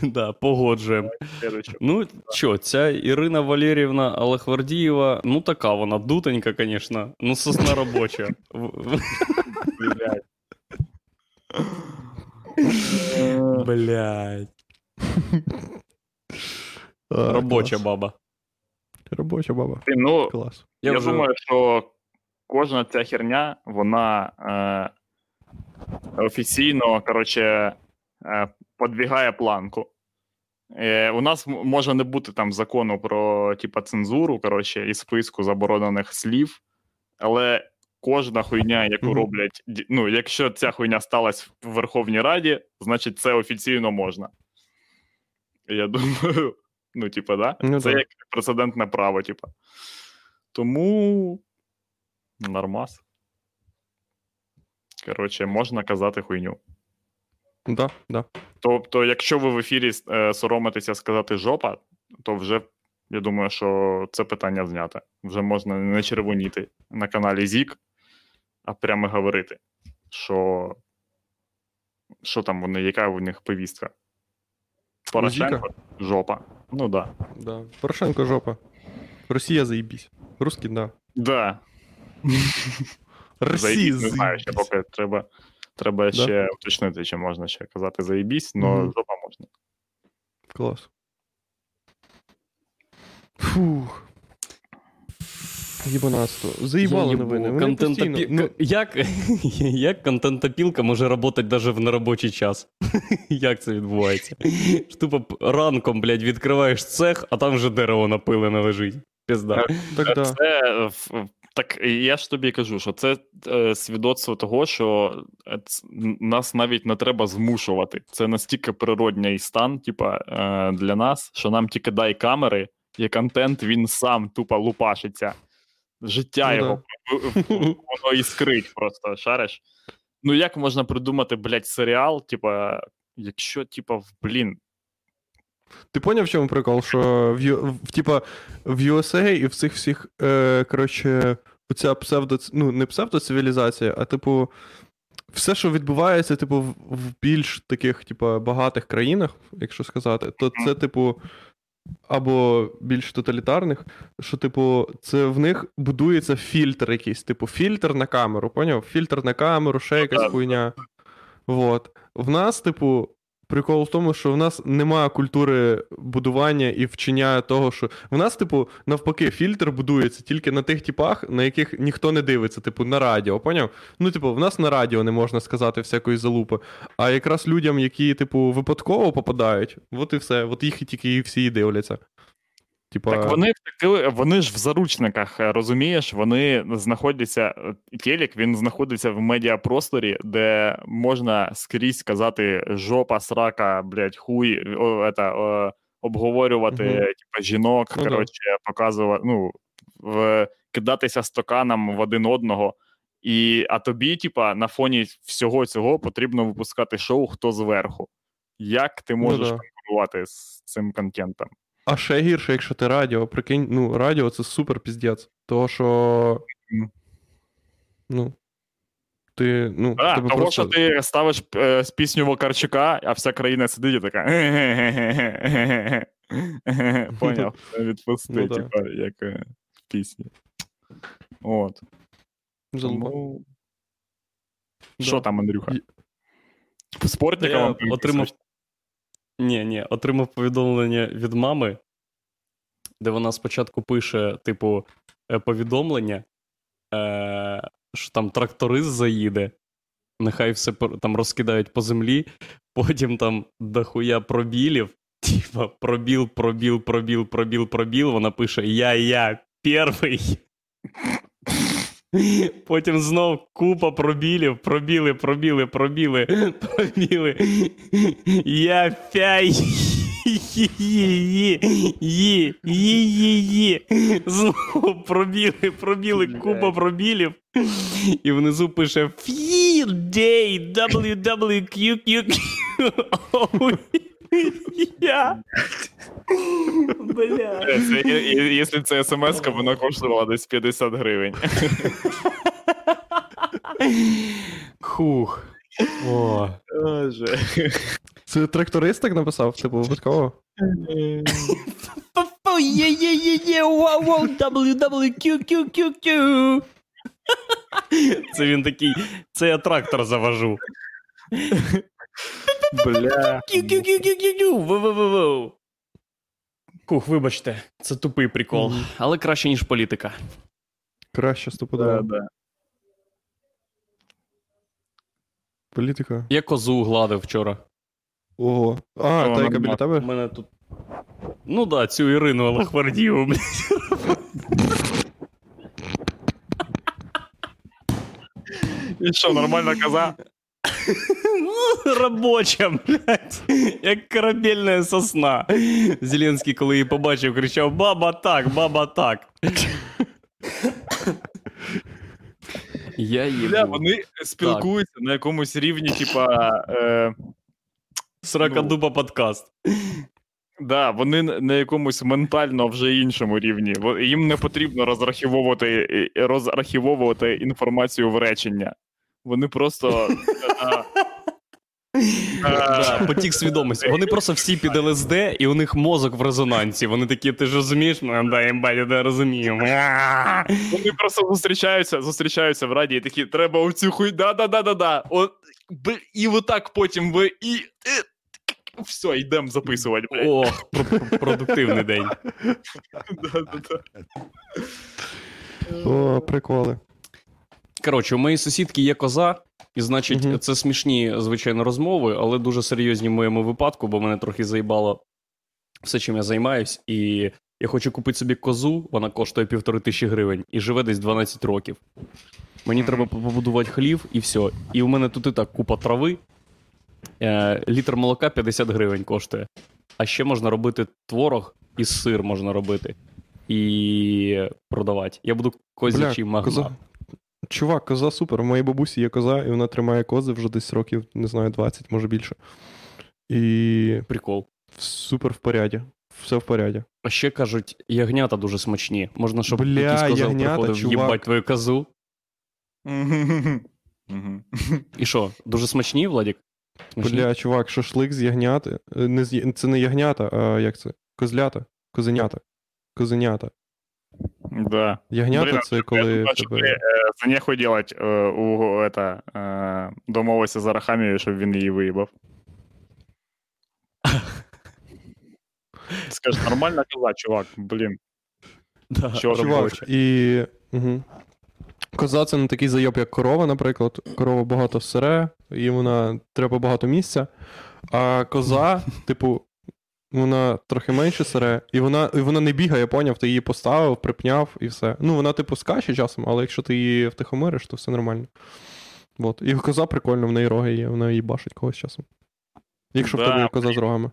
Да, погоджуємо. Следуюче. Ну, що, ця Ірина Валеріївна Алехвардієва, ну така вона дутенька, звісно. Ну, сосна робоча. В- в- Блядь. Блядь. А, Робоча клас. баба. Робоча баба. Ти, Ну, Клас. Я, вже- думаю, що Кожна ця херня, вона е, офіційно, коротше, е, подвігає планку. Е, у нас може не бути там закону про типа, цензуру, коротше, і списку заборонених слів, але кожна хуйня, яку Мгм. роблять, ну, якщо ця хуйня сталася в Верховній Раді, значить це офіційно можна. Я думаю, ну, типа, да? Ну, це да. як прецедентне право, типа. Тому нормас. Коротше, можна казати хуйню. Да, да. Тобто, якщо ви в ефірі е, соромитеся сказати жопа, то вже я думаю, що це питання знято. Вже можна не червоніти на каналі Зік, а прямо говорити, що, що там вони, яка у них повістка. Порошенко жопа. Ну так. Да. да. Порошенко жопа. Росія заїбісь. Русський, да. Да. Заїбісь, не знаю, ще поки треба, треба ще уточнити, чи можна ще казати заїбісь, але жопа можна. Клас. Фух. Єбанатство. Заїбали Я новини. Контентопі- Ну, Як, як контентопілка може працювати навіть в неробочий час? Як це відбувається? Тупо ранком, блядь, відкриваєш цех, а там вже дерево напилене лежить. Пізда. так, да. Це е, в- так я ж тобі кажу, що це е, свідоцтво того, що е, нас навіть не треба змушувати. Це настільки природній стан, типа, е, для нас, що нам тільки дай камери, і контент він сам тупо лупашиться. Життя Ну його в- в- воно іскрить просто, шариш. Ну як можна придумати, блядь, серіал, типа, якщо, типа, в- блін, Ти поняв, в чому прикол? Що в, Ю- в, типа, в USA і в цих всіх, е, коротше, оця псевдо, ну, не псевдоцивілізація, а типу, все, що відбувається, типу, в, більш таких, типу, багатих країнах, якщо сказати, то це, типу, або більш тоталітарних, що, типу, це в них будується фільтр якийсь, типу, фільтр на камеру, поняв? Фільтр на камеру, ще якась хуйня. Вот. В нас, типу, прикол в тому, що в нас немає культури будування і вчення того, що в нас, типу, навпаки, фільтр будується тільки на тих типах, на яких ніхто не дивиться, типу, на радіо, поняв? Ну, типу, в нас на радіо не можна сказати всякої залупи. А якраз людям, які, типу, випадково попадають, от і все, от їх і тільки і всі дивляться. Типа, Так вони вони ж в заручниках, е, розумієш, вони знаходяться. е, Телек він знаходиться в медіапросторі, де можна скрізь казати жопа, срака, блядь, хуй, о, это, о, обговорювати Мгм. типа, жінок, Ну да. коротше, показувати, ну, в, кидатися стаканом в один одного. І, а тобі, типа, на фоні всього цього потрібно випускати шоу хто зверху. Як ти можеш Ну да. конкурувати з цим контентом? А ще гірше, якщо ти радіо, прикинь, ну, радіо це супер піздець. Того, що. Ну. Ти, ну, А, тебе того, просто... що ти ставиш е, з пісню Вакарчука, а вся країна сидить і така. Поняв. Відпусти, Ну да. типа, як е, в пісні. От. Тому... Да. Що там, Андрюха? Спортника Я вам отримав. Ні, ні, отримав повідомлення від мами, де вона спочатку пише, типу, е, повідомлення, е, що там тракторист заїде, нехай все там розкидають по землі, потім там дохуя пробілів, типа пробіл, пробіл, пробіл, пробіл, пробіл. Вона пише: Я, я, перший. Потім знов купа пробілів, пробіли, пробіли, пробіли, пробіли. Я фяй. Є. Знову пробіли, пробіли, купа пробілів. І внизу пише Field Day WWQQQ. Я. Бля. Якщо це смс-ка, вона коштувала десь 50 гривень. Хух. О. Боже. Це тракторист так написав, типу, випадково. Є-є-є-є, вау, вау, WWQQQQ. Це він такий, це я трактор завожу. Бля. Хух, вибачте, це тупий прикол, але краще, ніж політика. Краще Да, стопудово. да. Політика. Я козу гладив вчора. Ого. А, та яка біля У тебе? мене тут. Ну да, цю Ірину Лахвардієву, блядь. І що, нормальна коза? Ну, Робоча, блядь. Як корабельна сосна. Зеленський, коли її побачив, кричав: Баба так, баба так. Я її. Бля, вони спілкуються на якомусь рівні, типа. Е, Сракадупа подкаст. да, вони на якомусь ментально вже іншому рівні. Їм не потрібно розраховувати, розраховувати інформацію в речення. Вони просто. Да, потік свідомості. Вони просто всі під ЛСД, і у них мозок в резонансі. Вони такі, ти ж розумієш? Ну, да, я да, розумію. Вони просто зустрічаються, зустрічаються в раді і такі, треба оцю хуй, да-да-да-да-да. І отак потім ви і. е, Все, йдемо записувати, блядь. Про- продуктивний день. О, приколи. Коротше, у моєї сусідки є коза, і значить, Мгм. це смішні, звичайно, розмови, але дуже серйозні в моєму випадку, бо мене трохи заїбало все, чим я займаюсь. І я хочу купити собі козу, вона коштує півтори тисячі гривень і живе десь 12 років. Мені треба побудувати хлів і все. І у мене тут і так купа трави. Е, літр молока 50 гривень коштує. А ще можна робити творог і сир можна робити. І продавати. Я буду козячий магнат. Чувак, коза супер. У моїй бабусі є коза, і вона тримає кози вже десь років, не знаю, 20, може більше. І Прикол. супер в поряді. Все в поряді. А ще кажуть, ягнята дуже смачні. Можна, щоб Бля, якийсь козел ягнята, приходив чувак. їбать твою козу. І що, дуже смачні, Владік? Смачні? Бля, чувак, шашлик з ягняти. Е, Не з... Це не ягнята, а як це? Козлята. Козенята. Козенята. Да. Ягнята це я коли. тебе... е, За нехуй делать е, у это, е, домовився за Рахамію, щоб він її виїбав. Скажеш, нормальна коза, чувак, блін. Да, Чувак, робоче. і. Угу. Коза це не такий зайоб, як корова, наприклад. Корова багато сире, і вона треба багато місця. А коза, типу, вона трохи менше сире, і вона, і вона не бігає, поняв, ти її поставив, припняв і все. Ну, вона, типу, скаче часом, але якщо ти її втихомириш, то все нормально. От. І коза прикольно, в неї роги є, вона її башить когось часом. Якщо в тебе коза з рогами.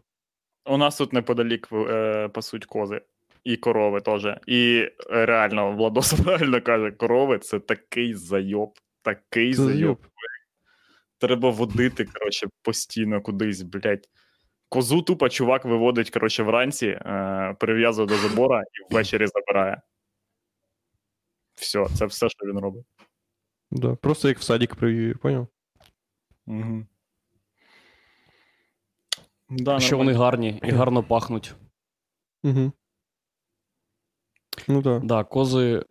У нас тут неподалік е, пасуть кози. І корови теж. І е, реально, Владос правильно каже, корови це такий зайоб. Такий зайоб. зайоб. Треба водити, коротше, постійно кудись, блядь. Козу тупо чувак виводить, коротше, вранці, е, прив'язує до забора і ввечері забирає. Все, це все, що він робить. Да. Просто як в садик привів, поняв? Угу. Да, Що вони гарні і гарно пахнуть. Угу. Ну так. Да. Да, кози,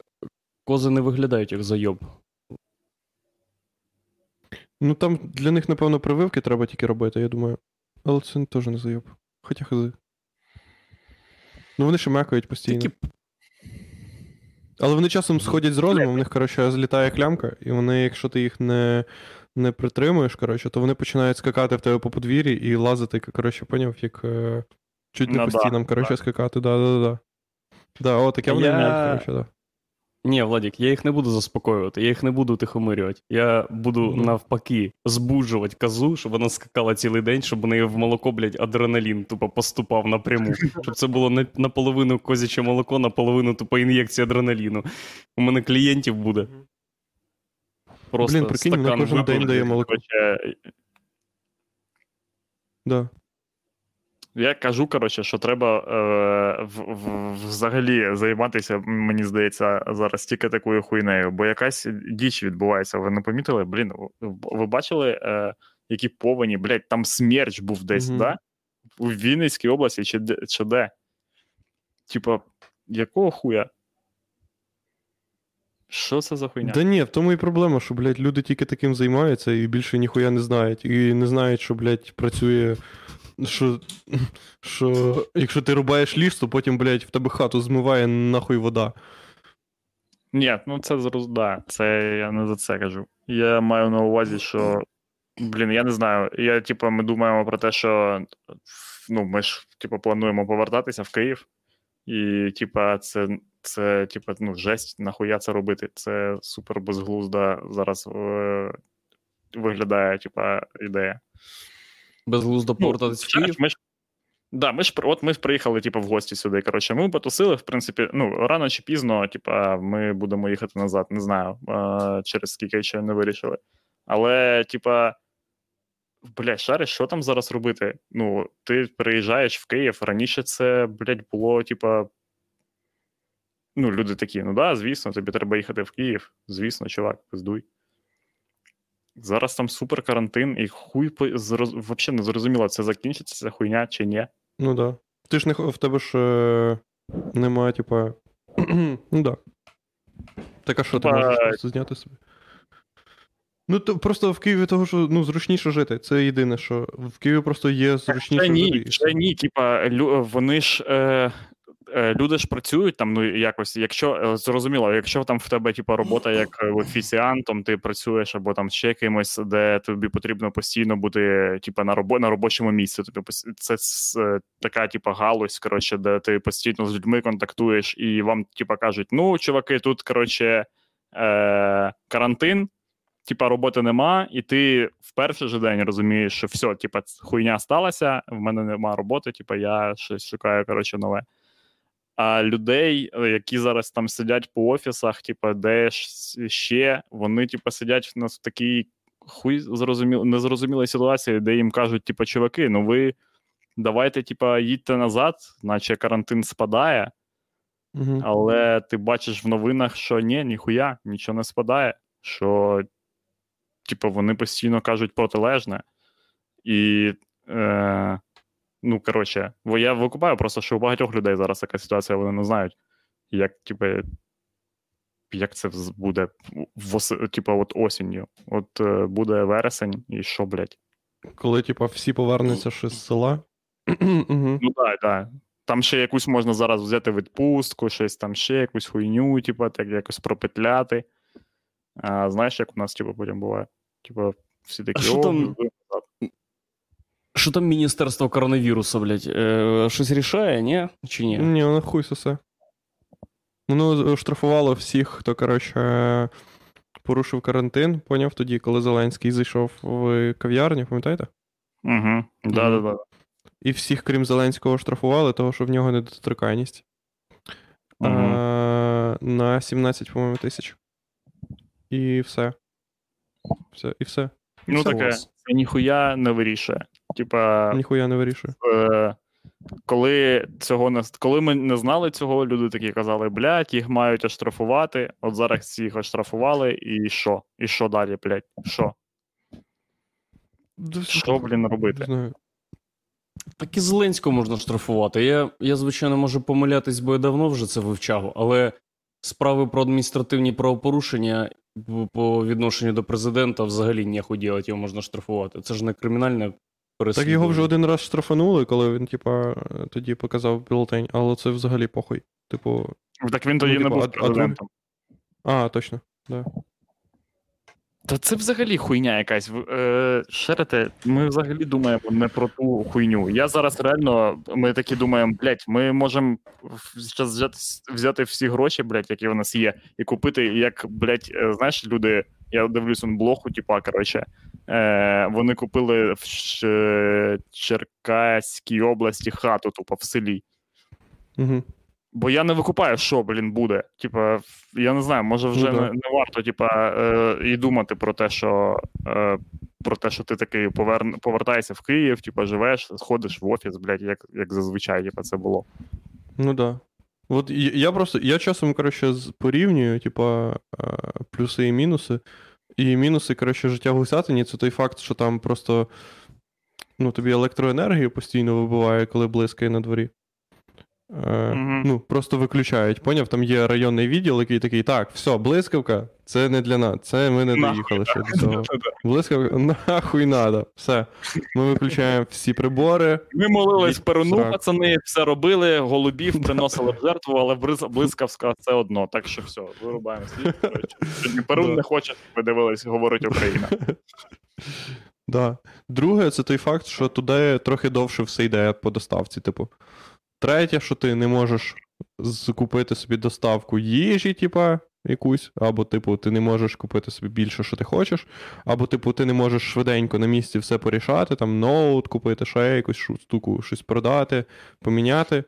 кози не виглядають як зайоб. Ну там для них, напевно, прививки треба тільки робити, я думаю. Але це теж не зайоб. Хоча хази. Ну вони ще мекають постійно. Такі Але вони часом сходять з розуму, в них, коротше, злітає клямка, і вони, якщо ти їх не, не притримуєш, коротше, то вони починають скакати в тебе по подвір'ї і лазити, коротше, поняв, як е, чуть не Ну по да, стінам, коротше, скакати. Да, да, о, таке вони вміють, коротше, да. Ні, Владік, я їх не буду заспокоювати, я їх не буду тихомирювати. Я буду Мгм. навпаки збуджувати козу, щоб вона скакала цілий день, щоб у неї в молоко, блядь, адреналін тупо поступав напряму. Щоб це було наполовину козяче молоко, наполовину тупо ін'єкція адреналіну. У мене клієнтів буде. Просто Блін, прикинь, стакан кожен день дає молоко. Да. Я кажу, коротше, що треба е, в, в, взагалі займатися, мені здається, зараз тільки такою хуйнею, бо якась діч відбувається. Ви не помітили? Блін, ви бачили, е, які повені, блядь, там смерч був десь, Мгм. да? У Вінницькій області чи, чи де? Типа, якого хуя? Що це за хуйня? Да ні, в тому і проблема, що, блядь, люди тільки таким займаються і більше ніхуя не знають. І не знають, що, блядь, працює. Що, що якщо ти рубаєш ліс, то потім, блядь, в тебе хату змиває нахуй вода. Ні, ну це да, це я не за це кажу. Я маю на увазі, що. Блін, я не знаю. Я, типу, ми думаємо про те, що ну, ми ж, типу, плануємо повертатися в Київ, і, типа, це, це типу, ну, жесть, нахуя це робити. Це супер безглузда зараз е, виглядає, типа, ідея. Безглуздо повертатись в Київ. Ми ж, да, ми ж от ми ж приїхали, типу, в гості сюди. Коротше, ми потусили, в принципі, ну, рано чи пізно, типа, ми будемо їхати назад, не знаю, е, через скільки ще не вирішили. Але, типа, блядь, шариш, що там зараз робити? Ну, ти приїжджаєш в Київ, раніше це, блядь, було, типа. Ну, люди такі, ну да, звісно, тобі треба їхати в Київ. Звісно, чувак, пиздуй. Зараз там супер карантин, і хуй по... зроз... взагалі не зрозуміло, це закінчиться ця хуйня чи ні. Ну да. Ти ж не в тебе ж е, немає, типа. ну да. Так а що ти можеш просто зняти собі? Ну, то просто в Києві того, що ну, зручніше жити. Це єдине, що в Києві просто є зручніше Це ні, жити. ні. Типа, лю... вони ж. Е... е, Люди ж працюють там, ну якось, якщо е, зрозуміло, якщо там в тебе типа робота як е, офіціантом, ти працюєш або там ще кимось, де тобі потрібно постійно бути, типа, на робо... на робочому місці. Тобі це така, типа, галузь, коротше, де ти постійно з людьми контактуєш, і вам, типа, кажуть: ну, чуваки, тут коротше е... карантин, типа, роботи нема, і ти в перший же день розумієш, що все, типа, хуйня сталася, в мене нема роботи, типа, я щось шукаю, коротше, нове. А людей, е, які зараз там сидять по офісах, типа, де ще, вони, типа, сидять в нас в такій хуй зрозуміл, незрозумілій ситуації, де їм кажуть, типа, чуваки, ну ви давайте, типа, їдьте назад, наче карантин спадає, Мгм. але ти бачиш в новинах, що ні, ніхуя, нічого не спадає. Що, типу, вони постійно кажуть протилежне. І, е, ну, коротше, бо я викупаю просто, що у багатьох людей зараз така ситуація, вони не знають, як, типу, як це буде вос, типу, от осінню. От е, буде вересень, і що, блядь? Коли, типа, всі повернуться ще з села. Ну так, так. Там ще якусь можна зараз взяти відпустку, щось там ще, якусь хуйню, типу, так якось пропетляти. А, знаєш, як у нас, типу, потім буває? Типу, всі такі. що там? Що там Міністерство коронавірусу, блядь? Е, щось рішає, ні? Чи ні? Ні, воно хуй сосе. Воно штрафувало всіх, хто, коротше, порушив карантин, поняв тоді, коли Зеленський зайшов в кав'ярню, пам'ятаєте? Угу. Да, да, да. І всіх, крім Зеленського, штрафували, того, що в нього недоторканність. Угу. А, на 17, по-моєму, тисяч. І все. все. І все. І Ну все. таке, це ніхуя не вирішує. Типа, Ніхуя не вирішує. е, коли цього не коли ми не знали цього, люди такі казали, блядь, їх мають оштрафувати. От зараз їх оштрафували, і що? І що далі, блядь? Що? Да, Що, блін, робити? Не знаю. Так і Зеленського можна штрафувати. Я, я, звичайно, можу помилятись, бо я давно вже це вивчав, але справи про адміністративні правопорушення по відношенню до президента взагалі ніхуй ділять, його можна штрафувати. Це ж не кримінальне Так його вже один раз штрафанули, коли він, типа, тоді показав бюлетень, але це взагалі похуй. Типу. Так він тоді Ну, не типу, був а- а президентом. А, точно. Да. Та це взагалі хуйня якась. Е, Шерете, ми взагалі думаємо не про ту хуйню. Я зараз реально, ми такі думаємо, блядь, ми можемо взяти, взяти всі гроші, блядь, які в нас є, і купити, як, блядь, е, знаєш, люди, я дивлюсь он блоху, типа, коротше, е, вони купили в Черкаській області хату, тупо в селі. Угу. Бо я не викупаю, що, блін, буде. Типа, я не знаю, може вже Ну, не, не варто, типа, е, і думати про те, що е, про те, що ти такий повер... повертаєшся в Київ, типа, живеш, сходиш в офіс, блядь, як, як зазвичай, типа, це було. Ну да. От я я просто, я часом, коротше, порівнюю, типа, е, плюси і мінуси. І мінуси, коротше, життя в Гусятині це той факт, що там просто ну, тобі електроенергію постійно вибиває, коли блискає на дворі. Мгм. Ну, просто виключають. Поняв, там є районний відділ, який такий, так, все, блискавка, це не для нас, це ми не доїхали ще до цього. Блискавка, нахуй надо. Все. Ми виключаємо всі прибори. Ми молились перуну, пацани, все робили, голубів приносили в жертву, але блискавка все одно. Так що все, вирубаємо світ. Перун не хоче, ви дивились, говорить Україна. Да. Друге, це той факт, що туди трохи довше все йде по доставці. Типу. Третє, що ти не можеш закупити собі доставку їжі, типа, якусь, або, типу, ти не можеш купити собі більше, що ти хочеш, або, типу, ти не можеш швиденько на місці все порішати, там ноут купити, ще якусь штуку, щось продати, поміняти.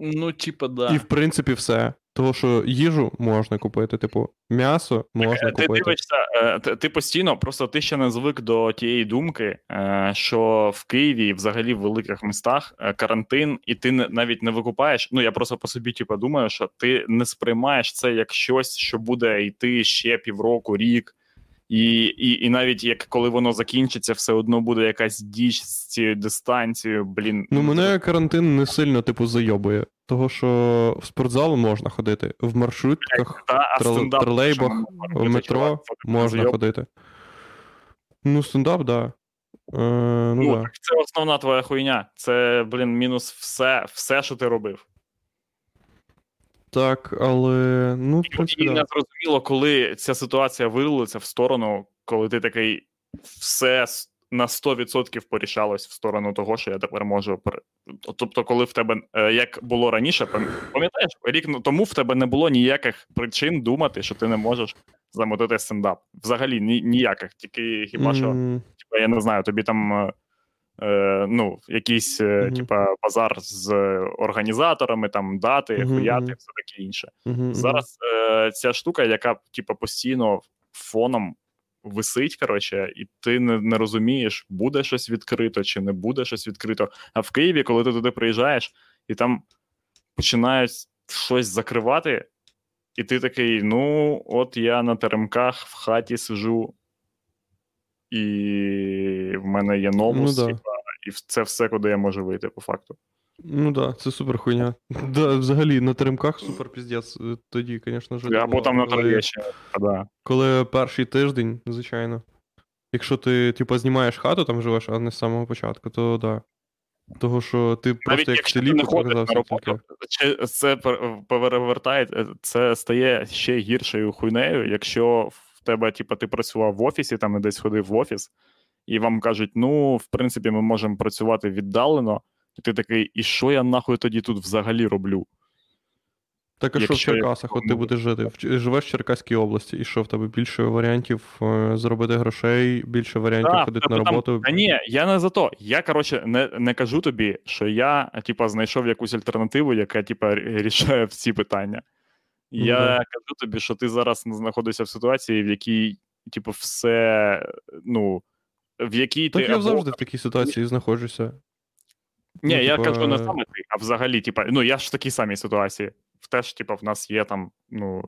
Ну, типа, да. І, в принципі, все. Того, що їжу можна купити, типу, м'ясо можна Е, Ти купити. дивишся, е, ти, постійно, просто ти ще не звик до тієї думки, е, що в Києві взагалі в великих містах карантин, і ти навіть не викупаєш. Ну я просто по собі типу, думаю, що ти не сприймаєш це як щось, що буде йти ще півроку, рік. І, і, і навіть як коли воно закінчиться, все одно буде якась діч з цією дистанцією. Блін, Ну, мене карантин не сильно, типу, зайобує. Того, що в спортзал можна ходити, в маршрутках, стендап, тролейбах, в метро можна ходити. Ну, стендап, да. Е, ну, Ну, да. так це основна твоя хуйня. Це, блін, мінус все, все, що ти робив. Так, але. Ну, в І принципі, не зрозуміло, коли ця ситуація вилилася в сторону, коли ти такий все на 100% порішалось в сторону того, що я тепер можу. Тобто, коли в тебе, е, як було раніше, пам'ятаєш, рік тому в тебе не було ніяких причин думати, що ти не можеш замотити стендап. Взагалі ні, ніяких. Тільки хіба що, М, типа, я не знаю, тобі там. е, Е, ну, якийсь, Мгм. типа, базар з організаторами, там дати, Мгм, хуяти, все таке інше. мгм. Зараз е, ця штука, яка типу, постійно фоном висить, коротше, і ти не, не розумієш, буде щось відкрито чи не буде щось відкрито. А в Києві, коли ти туди приїжджаєш, і там починають щось закривати, і ти такий: ну, от я на теремках в хаті сижу, і в мене є новус, Ну да. і це все, куди я можу вийти, по факту. Ну да, це супер хуйня. Да, взагалі на теремках супер піздець. е, Тоді, звісно, жити. Або було. там на Троєщині. Да. Коли перший тиждень, звичайно. Якщо ти, типу, знімаєш хату, там живеш, а не з самого початку, то да. Того, що ти Навіть просто як якщо селі ти не ходиш на роботу, чи це пер- перевертає, це стає ще гіршою хуйнею, якщо в тебе, типу, ти працював в офісі, там і десь ходив в офіс, і вам кажуть, ну, в принципі, ми можемо працювати віддалено, і ти такий, і що я нахуй тоді тут взагалі роблю? Так, а що в Якщо я Черкасах, от ти будеш жити? Живеш в Черкаській області, і що в тебе більше варіантів е, заробити грошей, більше варіантів Так, ходити на там- роботу. Та ні, я не за то. Я, коротше, не, не кажу тобі, що я, типа, знайшов якусь альтернативу, яка, типа, рішає всі питання. Я Ну да. кажу тобі, що ти зараз знаходишся в ситуації, в якій, типу, все, ну, в якій Так ти. я або- завжди в такій ситуації знаходжуся. Ні, ну, я типа, кажу не саме ти, а взагалі, типа, ну я ж в такій самій ситуації. Теж, типа, в нас є там, ну,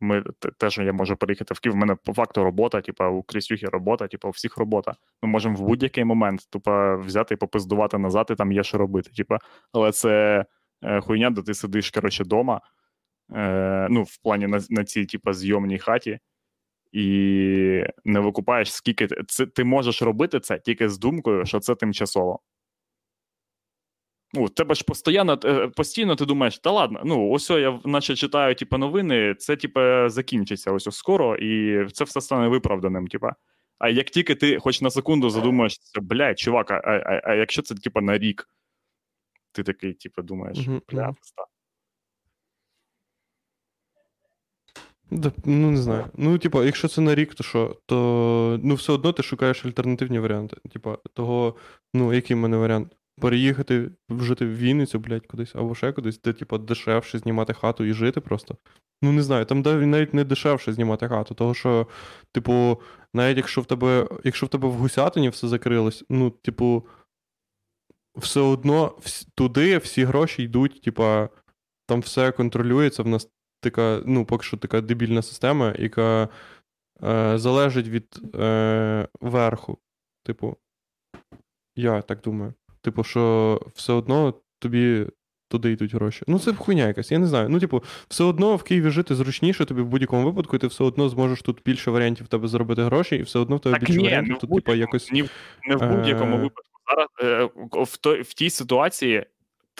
ми теж я можу переїхати в Київ. У мене по факту робота, типа, у Крістюхі робота, типа, у всіх робота. Ми можемо в будь-який момент, типа, взяти і попиздувати назад, і там є що робити. Типа, але це е, хуйня, де ти сидиш, коротше, вдома, е, ну, в плані на, на цій, типа, зйомній хаті. І не викупаєш, скільки це ти можеш робити це тільки з думкою, що це тимчасово. Ну, тебе ж постійно, е, постійно ти думаєш, та ладно, ну ось о, я наче читаю типу, новини, це типу, закінчиться ось скоро, і це все стане виправданим. Типу. А як тільки ти хоч на секунду задумаєшся, блядь, чувак, а, а, а якщо це типу, на рік, ти такий, типу, думаєш, бля, пизда. Да, ну, не знаю. Ну, типа, якщо це на рік, то що? То ну, все одно ти шукаєш альтернативні варіанти. Типа, того, ну, який в мене варіант? Переїхати жити в Вінницю, блядь, кудись, або ще кудись, де, типа, дешевше знімати хату і жити просто. Ну, не знаю, там навіть не дешевше знімати хату, того що, типу, навіть якщо в тебе, якщо в тебе в гусятині все закрилось, ну, типу, все одно туди всі гроші йдуть, типа, там все контролюється, в нас така, ну, поки що така дебільна система, яка е, залежить від е, верху. Типу, я так думаю. Типу, що все одно тобі туди йдуть гроші. Ну, це хуйня якась, я не знаю. Ну, типу, все одно в Києві жити зручніше тобі в будь-якому випадку, і ти все одно зможеш тут більше варіантів в тебе заробити гроші, і все одно в тебе Так більше ні, варіантів, тут, типу, якось. ні, не в будь-якому Е. випадку. Зараз е, в, той, в тій ситуації,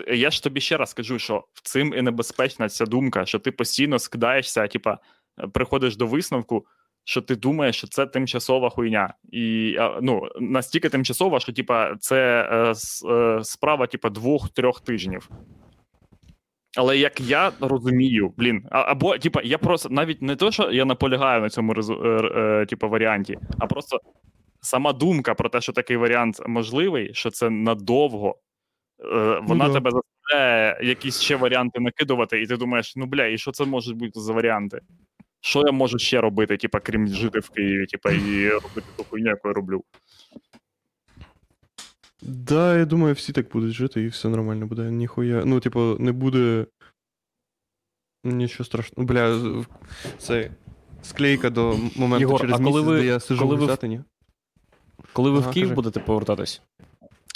я ж тобі ще раз кажу, що в цим і небезпечна ця думка, що ти постійно скидаєшся, типа, е, приходиш до висновку, що ти думаєш, що це тимчасова хуйня. І ну, настільки тимчасова, що типа, це е, е, справа типа, двох-трьох тижнів. Але як я розумію, блін, або типа, я просто навіть не то, що я наполягаю на цьому резу- е, е, типа, варіанті, а просто сама думка про те, що такий варіант можливий, що це надовго, е, вона да. тебе заставляє якісь ще варіанти накидувати, і ти думаєш, ну бля, і що це можуть бути за варіанти? Що я можу ще робити, типа, крім жити в Києві, типа, і робити ту хуйню, яку я роблю. Да, я думаю, всі так будуть жити, і все нормально буде. Ніхуя. Ну, типу, не буде. Нічого страшного. Бля, це склейка до моменту Єгор, через а коли місяць, ви- де я сижу коли в ви в- Гусятині. Коли ви Ага, в Київ кажи. будете повертатись?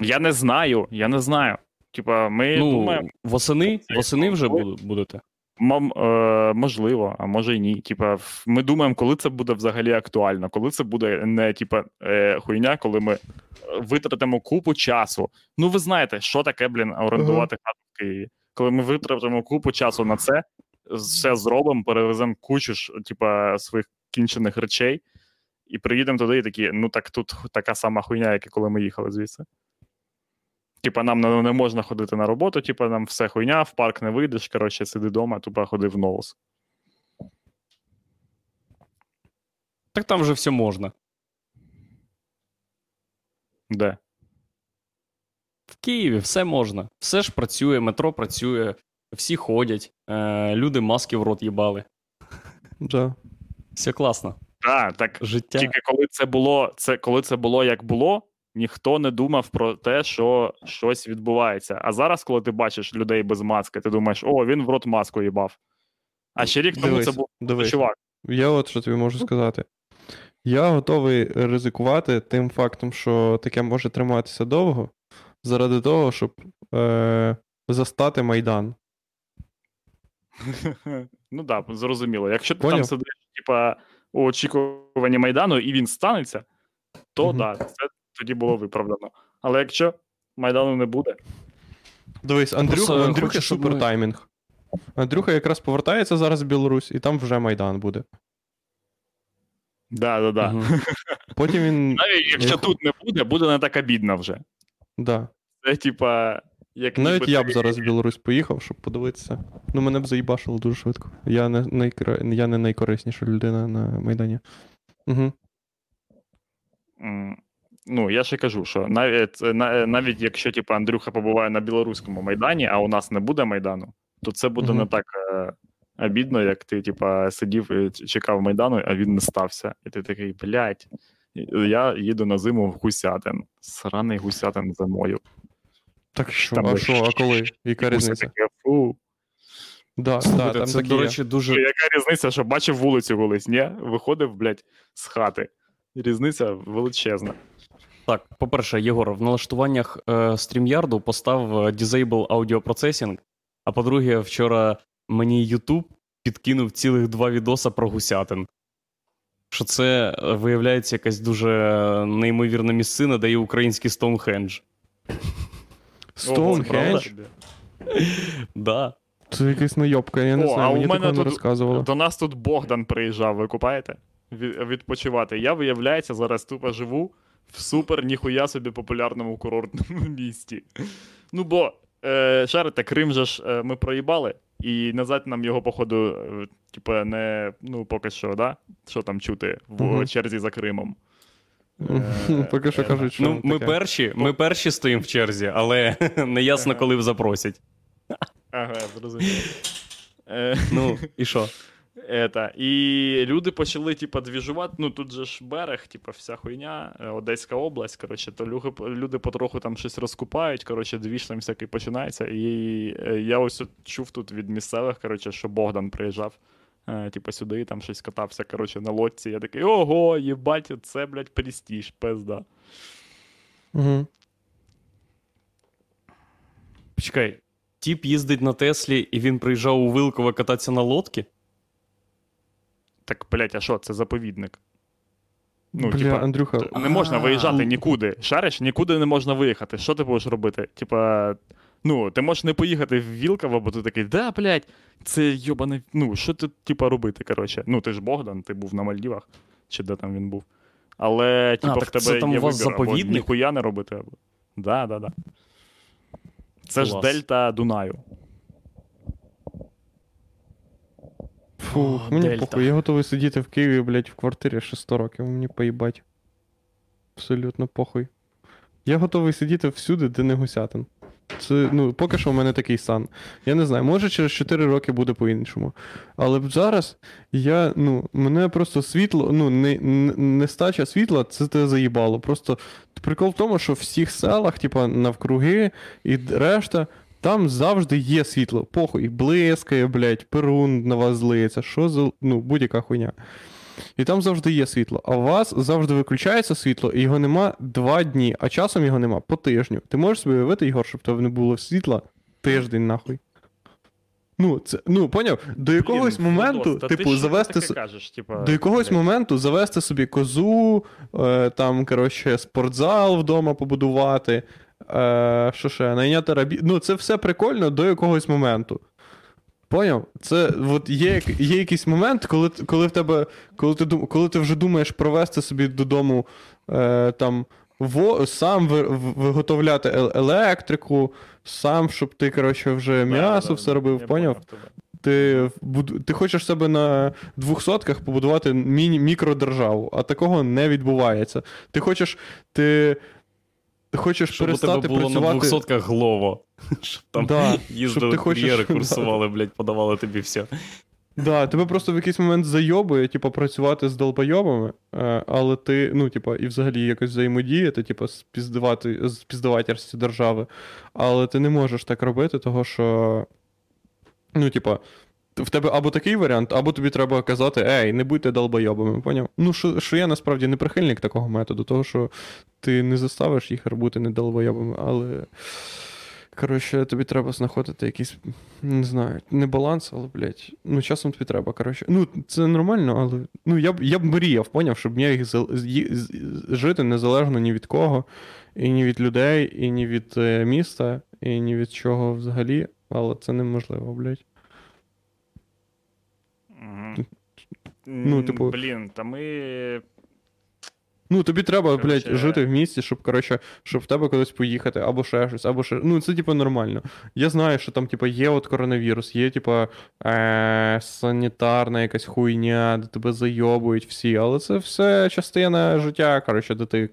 Я не знаю, я не знаю. Типа, ми ну, думаємо, восени, восени вже буду- будете. Мам, е, можливо, а може і ні. Типа, ми думаємо, коли це буде взагалі актуально, коли це буде не типа е, хуйня, коли ми е, витратимо купу часу. Ну, ви знаєте, що таке, блін, орендувати хату в Києві. Коли ми витратимо купу часу на це, все зробимо, перевеземо кучу ж, типа, своїх кінчених речей, і приїдемо туди, і такі, ну так тут така сама хуйня, як і коли ми їхали звідси. Типа, нам не, не можна ходити на роботу, типа, нам все хуйня, в парк не вийдеш, коротше, сиди вдома, тупо ходи в новус. Так там вже все можна. Де? В Києві все можна. Все ж працює, метро працює, всі ходять, е, люди маски в рот їбали. Да. Все класно. Так, так. Життя. Тільки коли це було, це коли це було як було, ніхто не думав про те, що щось відбувається. А зараз, коли ти бачиш людей без маски, ти думаєш, о, він в рот маску їбав. А ще рік тому Дивись, це був дивись. чувак. Я от що тобі можу сказати. Я готовий ризикувати тим фактом, що таке може триматися довго, заради того, щоб е, застати Майдан. ну так, да, зрозуміло. Якщо ти Поняв? там сидиш, типа, у очікуванні Майдану, і він станеться, то Мгм. так, це тоді було виправдано. Але якщо Майдану не буде, Дивись, Андрюха, Просто Андрюхи хочу, супер ми- таймінг. Андрюха якраз повертається зараз в Білорусь, і там вже Майдан буде. да, да, да. Мгм. Потім він. Навіть якщо Я- тут не буде, буде не так обідно вже. Да. Це, типа, як Навіть ніби я б зараз в Білорусь поїхав, щоб подивитися. Ну, мене б заїбашило дуже швидко. Я не, найкра... я не найкорисніша людина на Майдані. Угу. М, Ну, я ще кажу, що навіть, навіть якщо типу, Андрюха побуває на білоруському майдані, а у нас не буде майдану, то це буде Мгм. не так е, обідно, як ти, типа, сидів і чекав майдану, а він не стався. І ти такий, блядь, я їду на зиму в Гусятин. Сраний Гусятин зимою. Так що, Там а що, а коли? Яка різниця? фу. Да, да, там це, такі до речі, дуже. Яка різниця, що бачив вулицю колись? Ні, виходив, блядь, з хати. Різниця величезна. Так, по-перше, Єгор, в налаштуваннях е, StreamYard постав е, Disable Audio Processing, а по-друге, вчора мені YouTube підкинув цілих два відоса про гусятин. Що це, е, виявляється, якась дуже неймовірна місцина, де є український Стоунхендж. Стоунхендж? Да. Це якась найобка, я не О, а знаю, у мене такого не тут розказували. До нас тут Богдан приїжджав, ви купаєте? Від- Відпочивати. Я, виявляється, зараз тупо живу в супер ніхуя собі популярному курортному місті. Ну бо, е, шарите, Крим же ж е, ми проїбали, і назад нам його, походу, е, типа, не. Ну, поки що, да? Що там чути в Мгм. черзі за Кримом. Е, Поки що е, кажуть, що Ну, ми таке. перші, ми перші стоїмо в черзі, але не ясно, Ага. коли запросять. Ага, зрозумів. Е, Ну, і що? Это, і люди почали, типа, двіжувати. Ну тут же ж берег, типа, вся хуйня, е, Одеська область. Коротше, то люди, люди потроху там щось розкупають. Коротше, двіж там всякий починається. І е, я ось чув тут від місцевих, коротше, що Богдан приїжджав. Е, типа сюди там щось катався, коротше, на лодці. Я такий, ого, їбать, це, блядь, престіж, пизда. Мгм. Почекай, тіп їздить на Теслі, і він приїжджав у Вилково кататися на лодці? Так, блядь, а що, це заповідник? Ну, Бля, типа, Андрюха, Не можна виїжджати нікуди. Шариш, нікуди не можна виїхати. Що ти будеш робити? Типа, ну, ти можеш не поїхати в Вілково, бо ти такий, да, блядь, це йобане. Ну, що ти, типа, робити, коротше? Ну, ти ж Богдан, ти був на Мальдівах, чи де там він був. Але, типа, в тебе це там є у вас вибір, або заповідник? ніхуя не робити. Або... Да, да, да. Це ж Клас. дельта Дунаю. Фух, О, мені Дельта. похуй, я готовий сидіти в Києві, блядь, в квартирі ще 100 років, мені поїбать. Абсолютно похуй. Я готовий сидіти всюди, де не гусятин. Це, ну, поки що в мене такий стан. Я не знаю, може через 4 роки буде по-іншому. Але зараз я, ну, мене просто світло, ну, не, не, нестача світла, це те заїбало. Просто прикол в тому, що в всіх селах, типа, навкруги і д- решта, там завжди є світло. Похуй, блискає, блядь, перун на вас злиється, що за, ну, будь-яка хуйня. І там завжди є світло. А у вас завжди виключається світло, і його нема два дні, а часом його нема по тижню. Ти можеш собі уявити, Ігор, щоб тебе не було світла тиждень нахуй. Ну, це, ну, поняв, до якогось Блін, моменту, Флодос, та ти типу, завести. с- кажеш, типа, До якогось блядь? моменту завести собі козу, е, там, коротше, спортзал вдома побудувати, е, що ще, найняти рабі. Ну, це все прикольно до якогось моменту. Поняв? Це от є, є якийсь момент, коли, коли в тебе, коли ти, коли ти вже думаєш провести собі додому е, там. Во, сам ви- виготовляти електрику, сам, щоб ти, коротше, вже м'ясо все робив, поняв? поняв. Ти, ти хочеш себе на двохсотках побудувати міні- мікродержаву, а такого не відбувається. Ти хочеш, ти, ти хочеш Щоб перестати було працювати. на 200 глово. Щоб там Да, їздили хочеш- кур'єри, да. курсували, блядь, подавали тобі все. Да, тебе просто в якийсь момент зайобує, типу, працювати з долбойобами, е, але ти, ну, типу, і взагалі якось взаємодіяти, типу, спіздувати, спіздавательстві держави. Але ти не можеш так робити, того що. Ну, типа, в тебе або такий варіант, або тобі треба казати, ей, не будьте долбойобами, поняв? Ну, що, що я насправді не прихильник такого методу, того що ти не заставиш їх бути не долбойобами, але. Коротше, тобі треба знаходити якийсь, не знаю, не баланс, але, блядь, ну, часом тобі треба, коротше. Ну, це нормально, але. Ну, я б я б мріяв, поняв, щоб я їх жити незалежно ні від кого, і ні від людей, і ні від е, міста, і ні від чого взагалі, але це неможливо, блядь. Мгм. Ну, типу- Блін, та ми. Ну, тобі треба, блядь, жити в місті, щоб, коротше, щоб в тебе кудись поїхати, або ще щось, або ще. Ну, це, типу, нормально. Я знаю, що там, типу, є от коронавірус, є, типу, е- санітарна якась хуйня, де тебе зайобують всі, але це все частина життя, коротше, де ти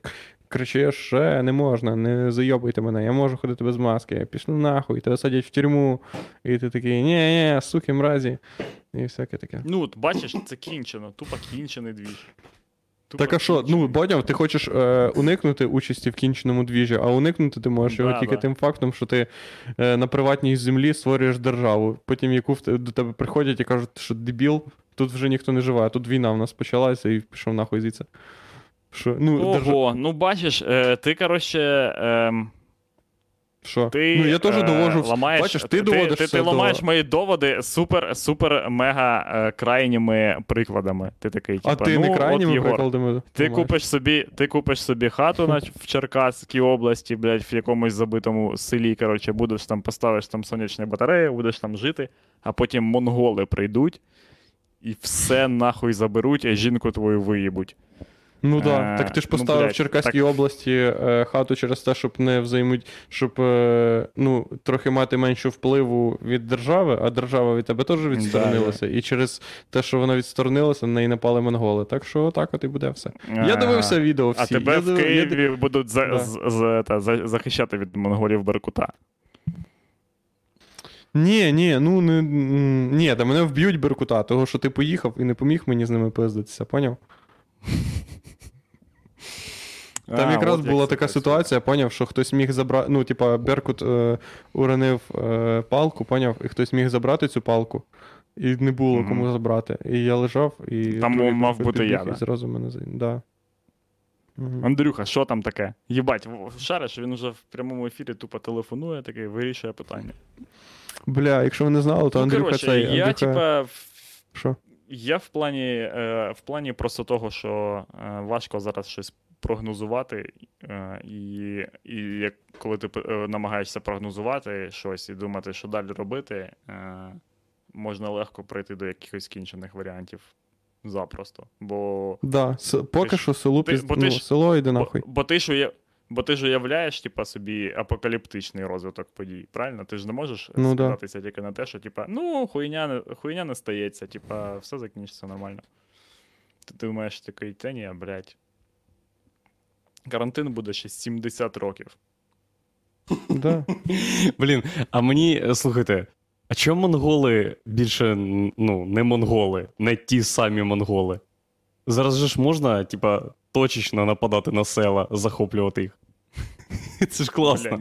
кричиш, ще не можна, не зайобуйте мене, я можу ходити без маски, пішли нахуй, тебе садять в тюрму, і ти такий, ні, ні, суки, мразі, і всяке таке. Ну, от бачиш, це кінчено, тупо кінчений двіж. Тупо Так а що, ну, кінчений. ти хочеш е, уникнути участі в кінченому двіжі, а уникнути ти можеш його Да, тільки да. тим фактом, що ти е, на приватній землі створюєш державу. Потім яку в до тебе приходять і кажуть, що дебіл, тут вже ніхто не живе, а тут війна в нас почалася і пішов нахуй звідси. Що, ну, Ого, ну бачиш, е, ти, коротше. ем, Що? Ти, ну я теж е, довожу. ламаєш, Бачиш, ти, ти, доводиш ти, все ти ламаєш мої доводи супер, супер мега е, крайніми прикладами. Ти такий, А типа, ти ну, не крайніми от, Єгор, прикладами. Ти купиш собі, ти купиш собі хату на, в Черкаській області, блядь, в якомусь забитому селі. Коротше, будеш там, поставиш там сонячні батареї, будеш там жити, а потім монголи прийдуть і все нахуй заберуть, а жінку твою виїбуть. Ну так, Е, так ти ж ну, поставив блядь, в Черкаській так- області е, хату через те, щоб не взаємуть, щоб е, ну, трохи мати менше впливу від держави, а держава від тебе теж відсторонилася. І через те, що вона відсторонилася, на неї напали монголи. Так що так от і буде все. Я Е, дивився відео всі. А тебе я в див- я Києві будуть за, Да. з, з, та, за, захищати від монголів Беркута. Ні, ні, ну не. Ні, та мене вб'ють Беркута, того що ти поїхав і не поміг мені з ними пиздитися, поняв? Там А, якраз от була як така ситуація, поняв, що хтось міг забрати. Ну, типа, Беркут е, уронив е, палку, поняв, і хтось міг забрати цю палку, і не було Мгм. кому забрати. І я лежав, і. Там другий мав бути я, І зразу мене. Да. Мгм. Андрюха, що там таке? Єбать, шариш, він вже в прямому ефірі тупо телефонує, такий вирішує питання. Бля, якщо ви не знали, то ну, Андрюха коротше, цей. я, Андрюха... типа, в- Що? я в плані, е, в плані просто того, що е, важко зараз щось прогнозувати, е, і, і як коли ти е, намагаєшся прогнозувати щось і думати, що далі робити, е, можна легко прийти до якихось кінчених варіантів запросто. Бо Да, с... поки ж- що село, ти- бо ти ну, ж- село йде нахуй. бо ти ж уя... бо ти ж уявляєш, типа, собі апокаліптичний розвиток подій, правильно? Ти ж не можеш Ну, да. тільки на те, що, типа, ну, хуйня не, хуйня не стається, типа, все закінчиться нормально. Ти думаєш такий, та ні, блядь. Карантин буде ще 70 років. Да. Блін, а мені, е, слухайте, а чому монголи більше ну, не монголи, не ті самі монголи? Зараз же ж можна, типа, точечно нападати на села, захоплювати їх. Це ж класно.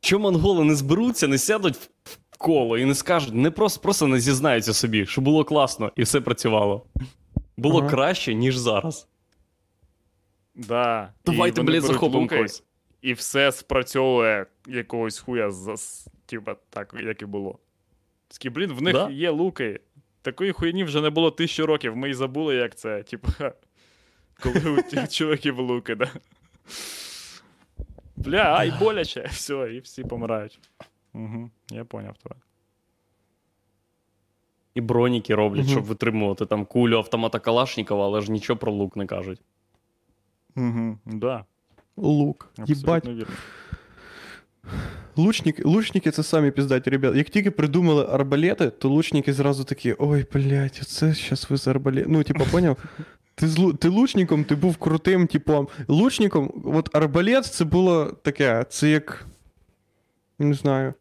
Чому монголи не зберуться, не сядуть в в коло і не скажуть, не просто, просто не зізнаються собі, що було класно і все працювало. Було Ага. краще, ніж зараз. Да. Давайте, блядь, захопимо когось. І все спрацьовує якогось хуя, за, типа, так, як і було. Такі, блін, в них Да. є луки. Такої хуйні вже не було тисячу років. Ми й забули, як це. Типа, коли у тих чуваків луки, да. Бля, ай, боляче. Все, і всі помирають. Угу, я поняв тебе. І броніки роблять, щоб витримувати там кулю автомата Калашникова, але ж нічого про лук не кажуть. Угу, да, Лук. Абсолютно вірно. Лучники, лучники це самі піздаті, ребят. Як тільки придумали арбалети, то лучники зразу такі: ой, блядь, оце щас ви з арбалет. Ну, типа, поняв? Ти, з, лу- ти лучником, ти був крутим, типом. Лучником, от арбалет це було таке, це як. Не знаю.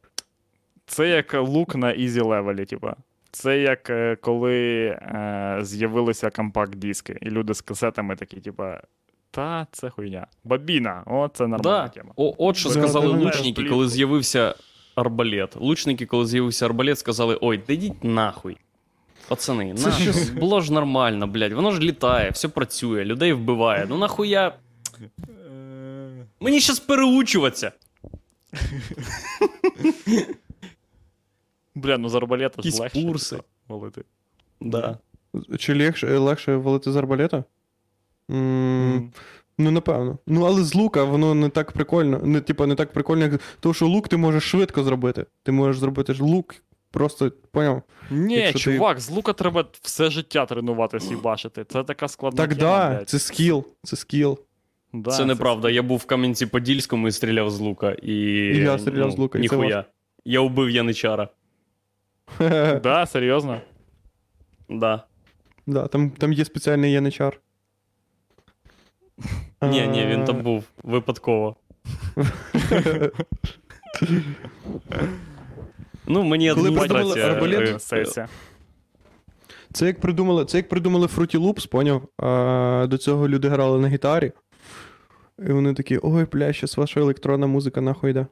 Це як лук на easy level і, типа. Це як е, коли е, з'явилися компакт-диски, і люди з касетами такі, типа, та це хуйня. Бабіна, о, це нормальна Да. тема. О, от що сказали лучники, коли з'явився арбалет. Лучники, коли з'явився арбалет, сказали: ой, да йдіть нахуй. Пацани, Це нахуй. щось- Було ж нормально, блядь. Воно ж літає, все працює, людей вбиває. Ну нахуя. Мені щас переучуватися. Бля, ну з арбалета ж легше валити. Да. Чи легше, легше валити з арбалета? Ну, напевно. Ну, але з лука воно не так прикольно. Не, типа, не так прикольно, як. Тому що лук ти можеш швидко зробити. Ти можеш зробити ж лук, просто, поняв? Ні, Якщо ти- чувак, з лука треба все життя тренуватися і бачити. Це така складна Так, тема, да, це скіл. Це скіл. Да, це неправда. Я був в Кам'янці-Подільському і стріляв з лука. І, І я стріляв з лука, і це Ніхуя. Я убив яничара. Да, серйозно? Да. Да, там, там є спеціальний яничар. Ні, ні, він там був випадково. Ну, мені адміністрація... е, Сесія. Це як придумали, це як придумали Fruity Loops, поняв? А, до цього люди грали на гітарі. І вони такі, ой, бля, щас ваша електронна музика нахуй йде.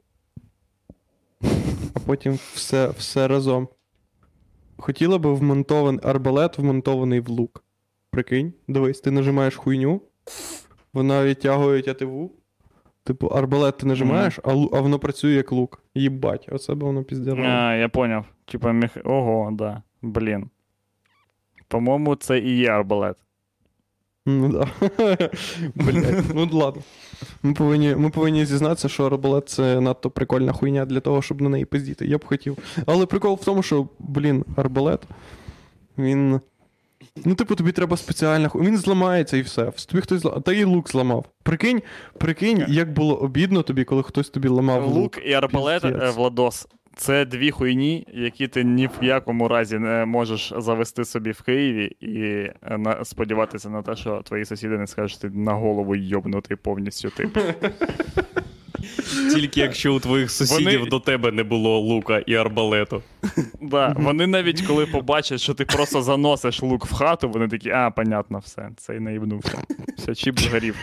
А потім все, все разом. Хотіла би вмонтований арбалет, вмонтований в лук. Прикинь, дивись, ти нажимаєш хуйню, вона відтягує тятиву, Типу, арбалет ти нажимаєш, а, лу- а воно працює як лук. Їбать, оце б воно піздяло. А, я поняв. Типа мех... Ого, да. Блін. По-моєму, це і є арбалет. Ну да. Блять, ну ладно. Ми повинні, ми повинні зізнатися, що арбалет це надто прикольна хуйня для того, щоб на неї пиздіти. Я б хотів. Але прикол в тому, що, блін, арбалет, він. Ну, типу, тобі треба спеціальна. Він зламається і все. Тобі хтось зла... Та і лук зламав. Прикинь, прикинь, як було обідно тобі, коли хтось тобі ламав лук. Лук і арбалет, е, Владос. Це дві хуйні, які ти ні в якому разі не можеш завести собі в Києві і е, на, сподіватися на те, що твої сусіди не скажуть, що ти на голову йобнутий повністю тип. Тільки якщо у твоїх сусідів Вони- до тебе не було лука і арбалету. Да, вони навіть коли побачать, що ти просто заносиш лук в хату, вони такі, а, понятно, все, цей наїбнувся. Все, чіп згорів.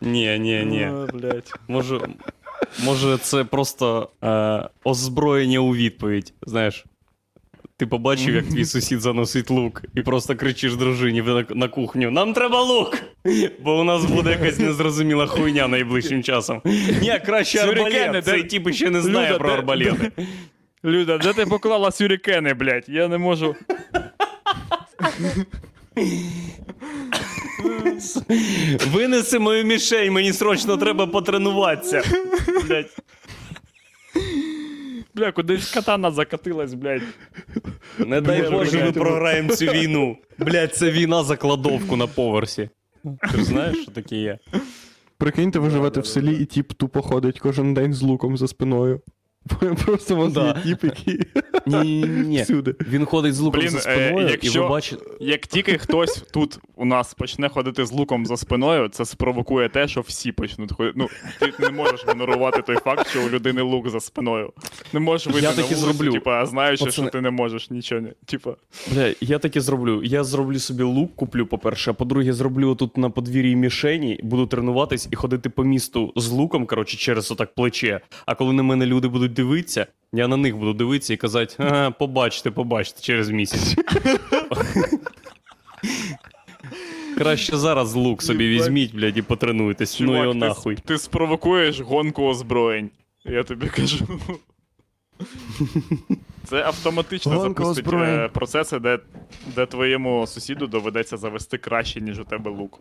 Ні, ні, ні. А, блядь. Може, може це просто е, озброєння у відповідь. Знаєш, ти побачив, як твій сусід заносить лук, і просто кричиш дружині на, кухню: Нам треба лук! Бо у нас буде якась незрозуміла хуйня найближчим часом. Ні, краще арбалет. Цей тіп ще не знає Люда, про арбалети. Люда, де ти поклала сюрикени, блядь? Я не можу. Винеси мою мішень, мені срочно треба потренуватися. Блять. Бля, кудись катана закатилась, блядь. Не дай Боже, ми програємо цю війну. Блять, це війна за кладовку на поверсі. Ти ж знаєш, що таке є? Прикиньте, ви живете в селі, і тіп тупо ходить кожен день з луком за спиною. Просто у вас Да. є тіп, який Ні, ні. всюди. Він ходить з луком Блін, за е, спиною, і якщо- ви бачите. Як тільки хтось тут у нас почне ходити з луком за спиною, це спровокує те, що всі почнуть ходити. Ну, ти не можеш ігнорувати той факт, що у людини лук за спиною. Не можеш вийти Я на таки вулицю, зроблю. типа, знаючи, Пацани. що ти не можеш нічого не. Типа. Бля, я таке зроблю. Я зроблю собі лук, куплю, по-перше, а по-друге, зроблю тут на подвір'ї мішені, буду тренуватись і ходити по місту з луком, коротше, через отак плече. А коли на мене люди будуть дивитися, я на них буду дивитися і казати: ага, побачите, побачите через місяць. Краще зараз лук собі візьміть, блядь, і потренуйтесь. ну його нахуй. с- ти спровокуєш гонку озброєнь. Я тобі кажу. Це автоматично Гонка запустить озброєнь. е, процеси, де, де твоєму сусіду доведеться завести краще, ніж у тебе лук.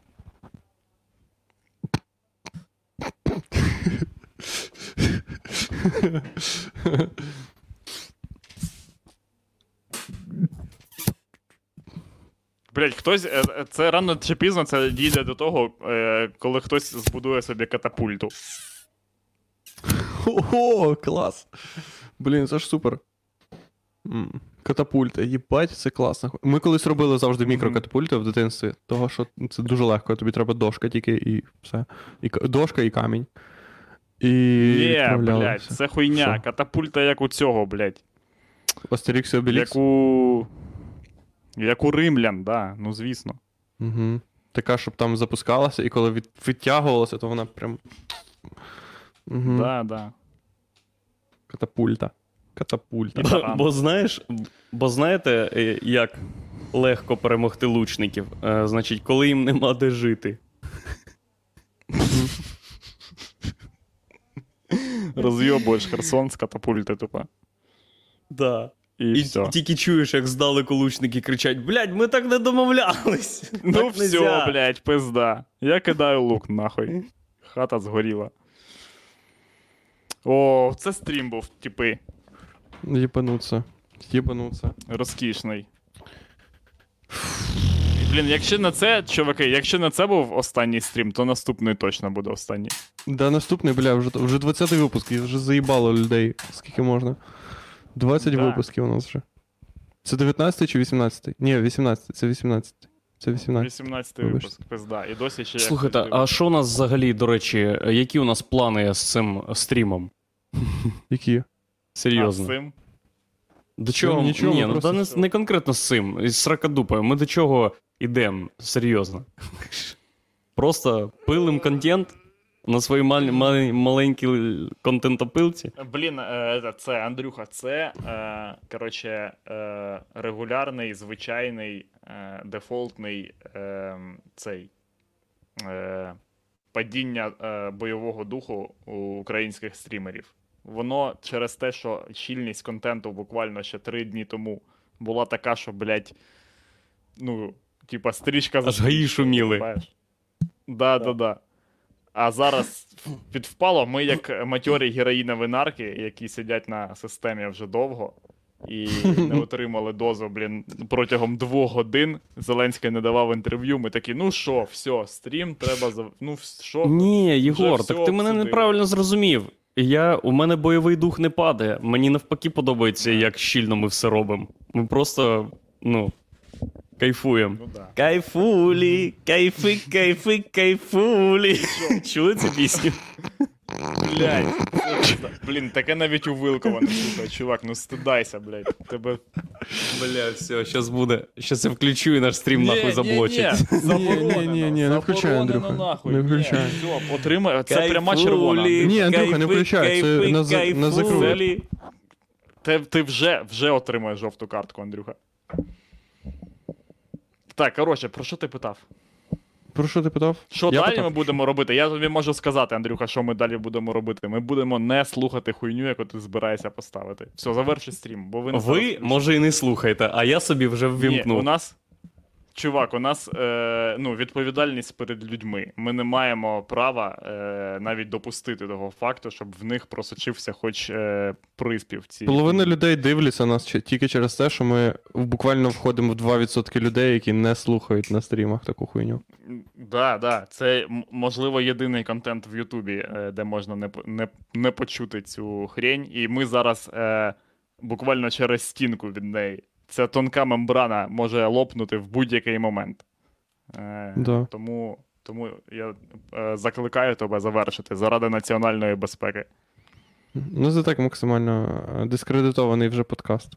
Блять, хтось. е, е, Це рано чи пізно це дійде до того, е, коли хтось збудує собі катапульту. Ого, клас. Блін, це ж супер. М, Катапульти, їбать, це класно. Ми колись робили завжди мікрокатапульти в дитинстві, того що це дуже легко, тобі треба дошка тільки і все. І, дошка і камінь. І Є, блядь, це хуйня. Що? Катапульта, як у цього, блядь. Астерікс і Обелікс. Як у. Як у римлян, да, ну звісно. Угу. Така, щоб там запускалася, і коли від, відтягувалася, то вона прям. Угу. Да, да. Катапульта. Катапульта. Таран. Бо знаєш, бо знаєте, е, як легко перемогти лучників? Е, Значить, коли їм нема де жити. Розйобуєш Херсон з катапульти, тупо. Да. І, І все. тільки чуєш, як здалеку лучники кричать: блядь, ми так не домовлялись. Ну так все, нельзя». блядь, пизда. Я кидаю лук, нахуй. Хата згоріла. О, це стрім був, типи. Єбануться. Єбануться. Розкішний. Блін, якщо на це, чуваки, якщо на це був останній стрім, то наступний точно буде останній. Да, наступний, бля, вже, вже 20-й випуск, і вже заїбало людей. Скільки можна? 20 Да. випусків у нас вже. Це 19 чи 18? Ні, 18, це 18. Це 18. 18-й випуск, пизда. І досі ще Слухайте, а що у нас взагалі, до речі, які у нас плани з цим стрімом? Які? Серйозно. А, з цим? До чого? нічого, Ні, ну та не, не конкретно з цим, із сракадупою. Ми до чого йдемо? Серйозно. Просто пилим контент на своїй мал- мал- маленькій контентопилці. Блін, е, це Андрюха, це е, коротше, е, регулярний, звичайний, е, дефолтний е, цей. Е, падіння е, бойового духу у українських стрімерів. Воно через те, що щільність контенту буквально ще три дні тому була така, що, блядь, ну, типа, стрічка за гаї шуміли. Да, да, да. А зараз підвпало, ми як матьорі героїнові нарки, які сидять на системі вже довго і не отримали дозу, блін, протягом двох годин. Зеленський не давав інтерв'ю. Ми такі, ну що, все, стрім треба за. Ну, що? Ні, Єгор, так ти мене неправильно зрозумів. Я, у мене бойовий дух не падає. Мені навпаки подобається, як щільно ми все робимо. Ми просто, ну, кайфуємо. Ну да. Кайфулі, кайфи, кайфи, кайфулі. Чули цю пісню? Пизда. Блін, таке навіть у Вилкова не слухає, чувак, ну стидайся, блядь. Тебе. Бля, все, щас буде. Щас я включу і наш стрім нахуй заблочить. Ні, ні, ні, не включай, Андрюха, не включай. Все, отримай. Це пряма червона. Ні, Андрюха, не включай, це кайфи, на за- на закрут. кайфулі. Ти, ти вже, вже отримаєш жовту картку, Андрюха. Так, коротше, про що ти питав? Про що ти питав? Що Я далі питав. ми будемо робити? Я тобі можу сказати, Андрюха, що ми далі будемо робити. Ми будемо не слухати хуйню, яку ти збираєшся поставити. Все, заверши стрім, бо ви не Ви, може, і не слухаєте, а я собі вже Ні, у нас. Чувак, у нас е, ну, відповідальність перед людьми. Ми не маємо права е, навіть допустити того факту, щоб в них просочився хоч е, приспів. Ці... Половина людей дивляться нас тільки через те, що ми буквально входимо в 2% людей, які не слухають на стрімах таку хуйню. Да, да. Це можливо єдиний контент в Ютубі, е, де можна не, не, не почути цю хрень. І ми зараз е, буквально через стінку від неї. Ця тонка мембрана може лопнути в будь-який момент. Е, Да. тому, тому я е, закликаю тебе завершити заради національної безпеки. Ну, це так максимально е, дискредитований вже подкаст.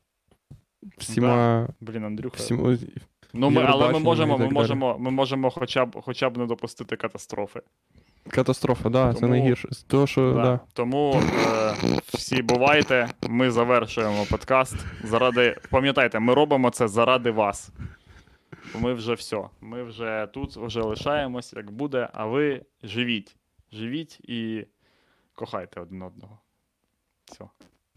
Всіма. Блін, Андрюха. всіма... Ну, ми, але ми можемо, ми можемо, ми можемо хоча б, хоча б не допустити катастрофи. Катастрофа, да, це найгірше. З того, що, Да. да. Тому е, всі бувайте, ми завершуємо подкаст. Заради, пам'ятайте, ми робимо це заради вас. Ми вже все. Ми вже тут вже лишаємось, як буде, а ви живіть. Живіть і кохайте один одного. Все.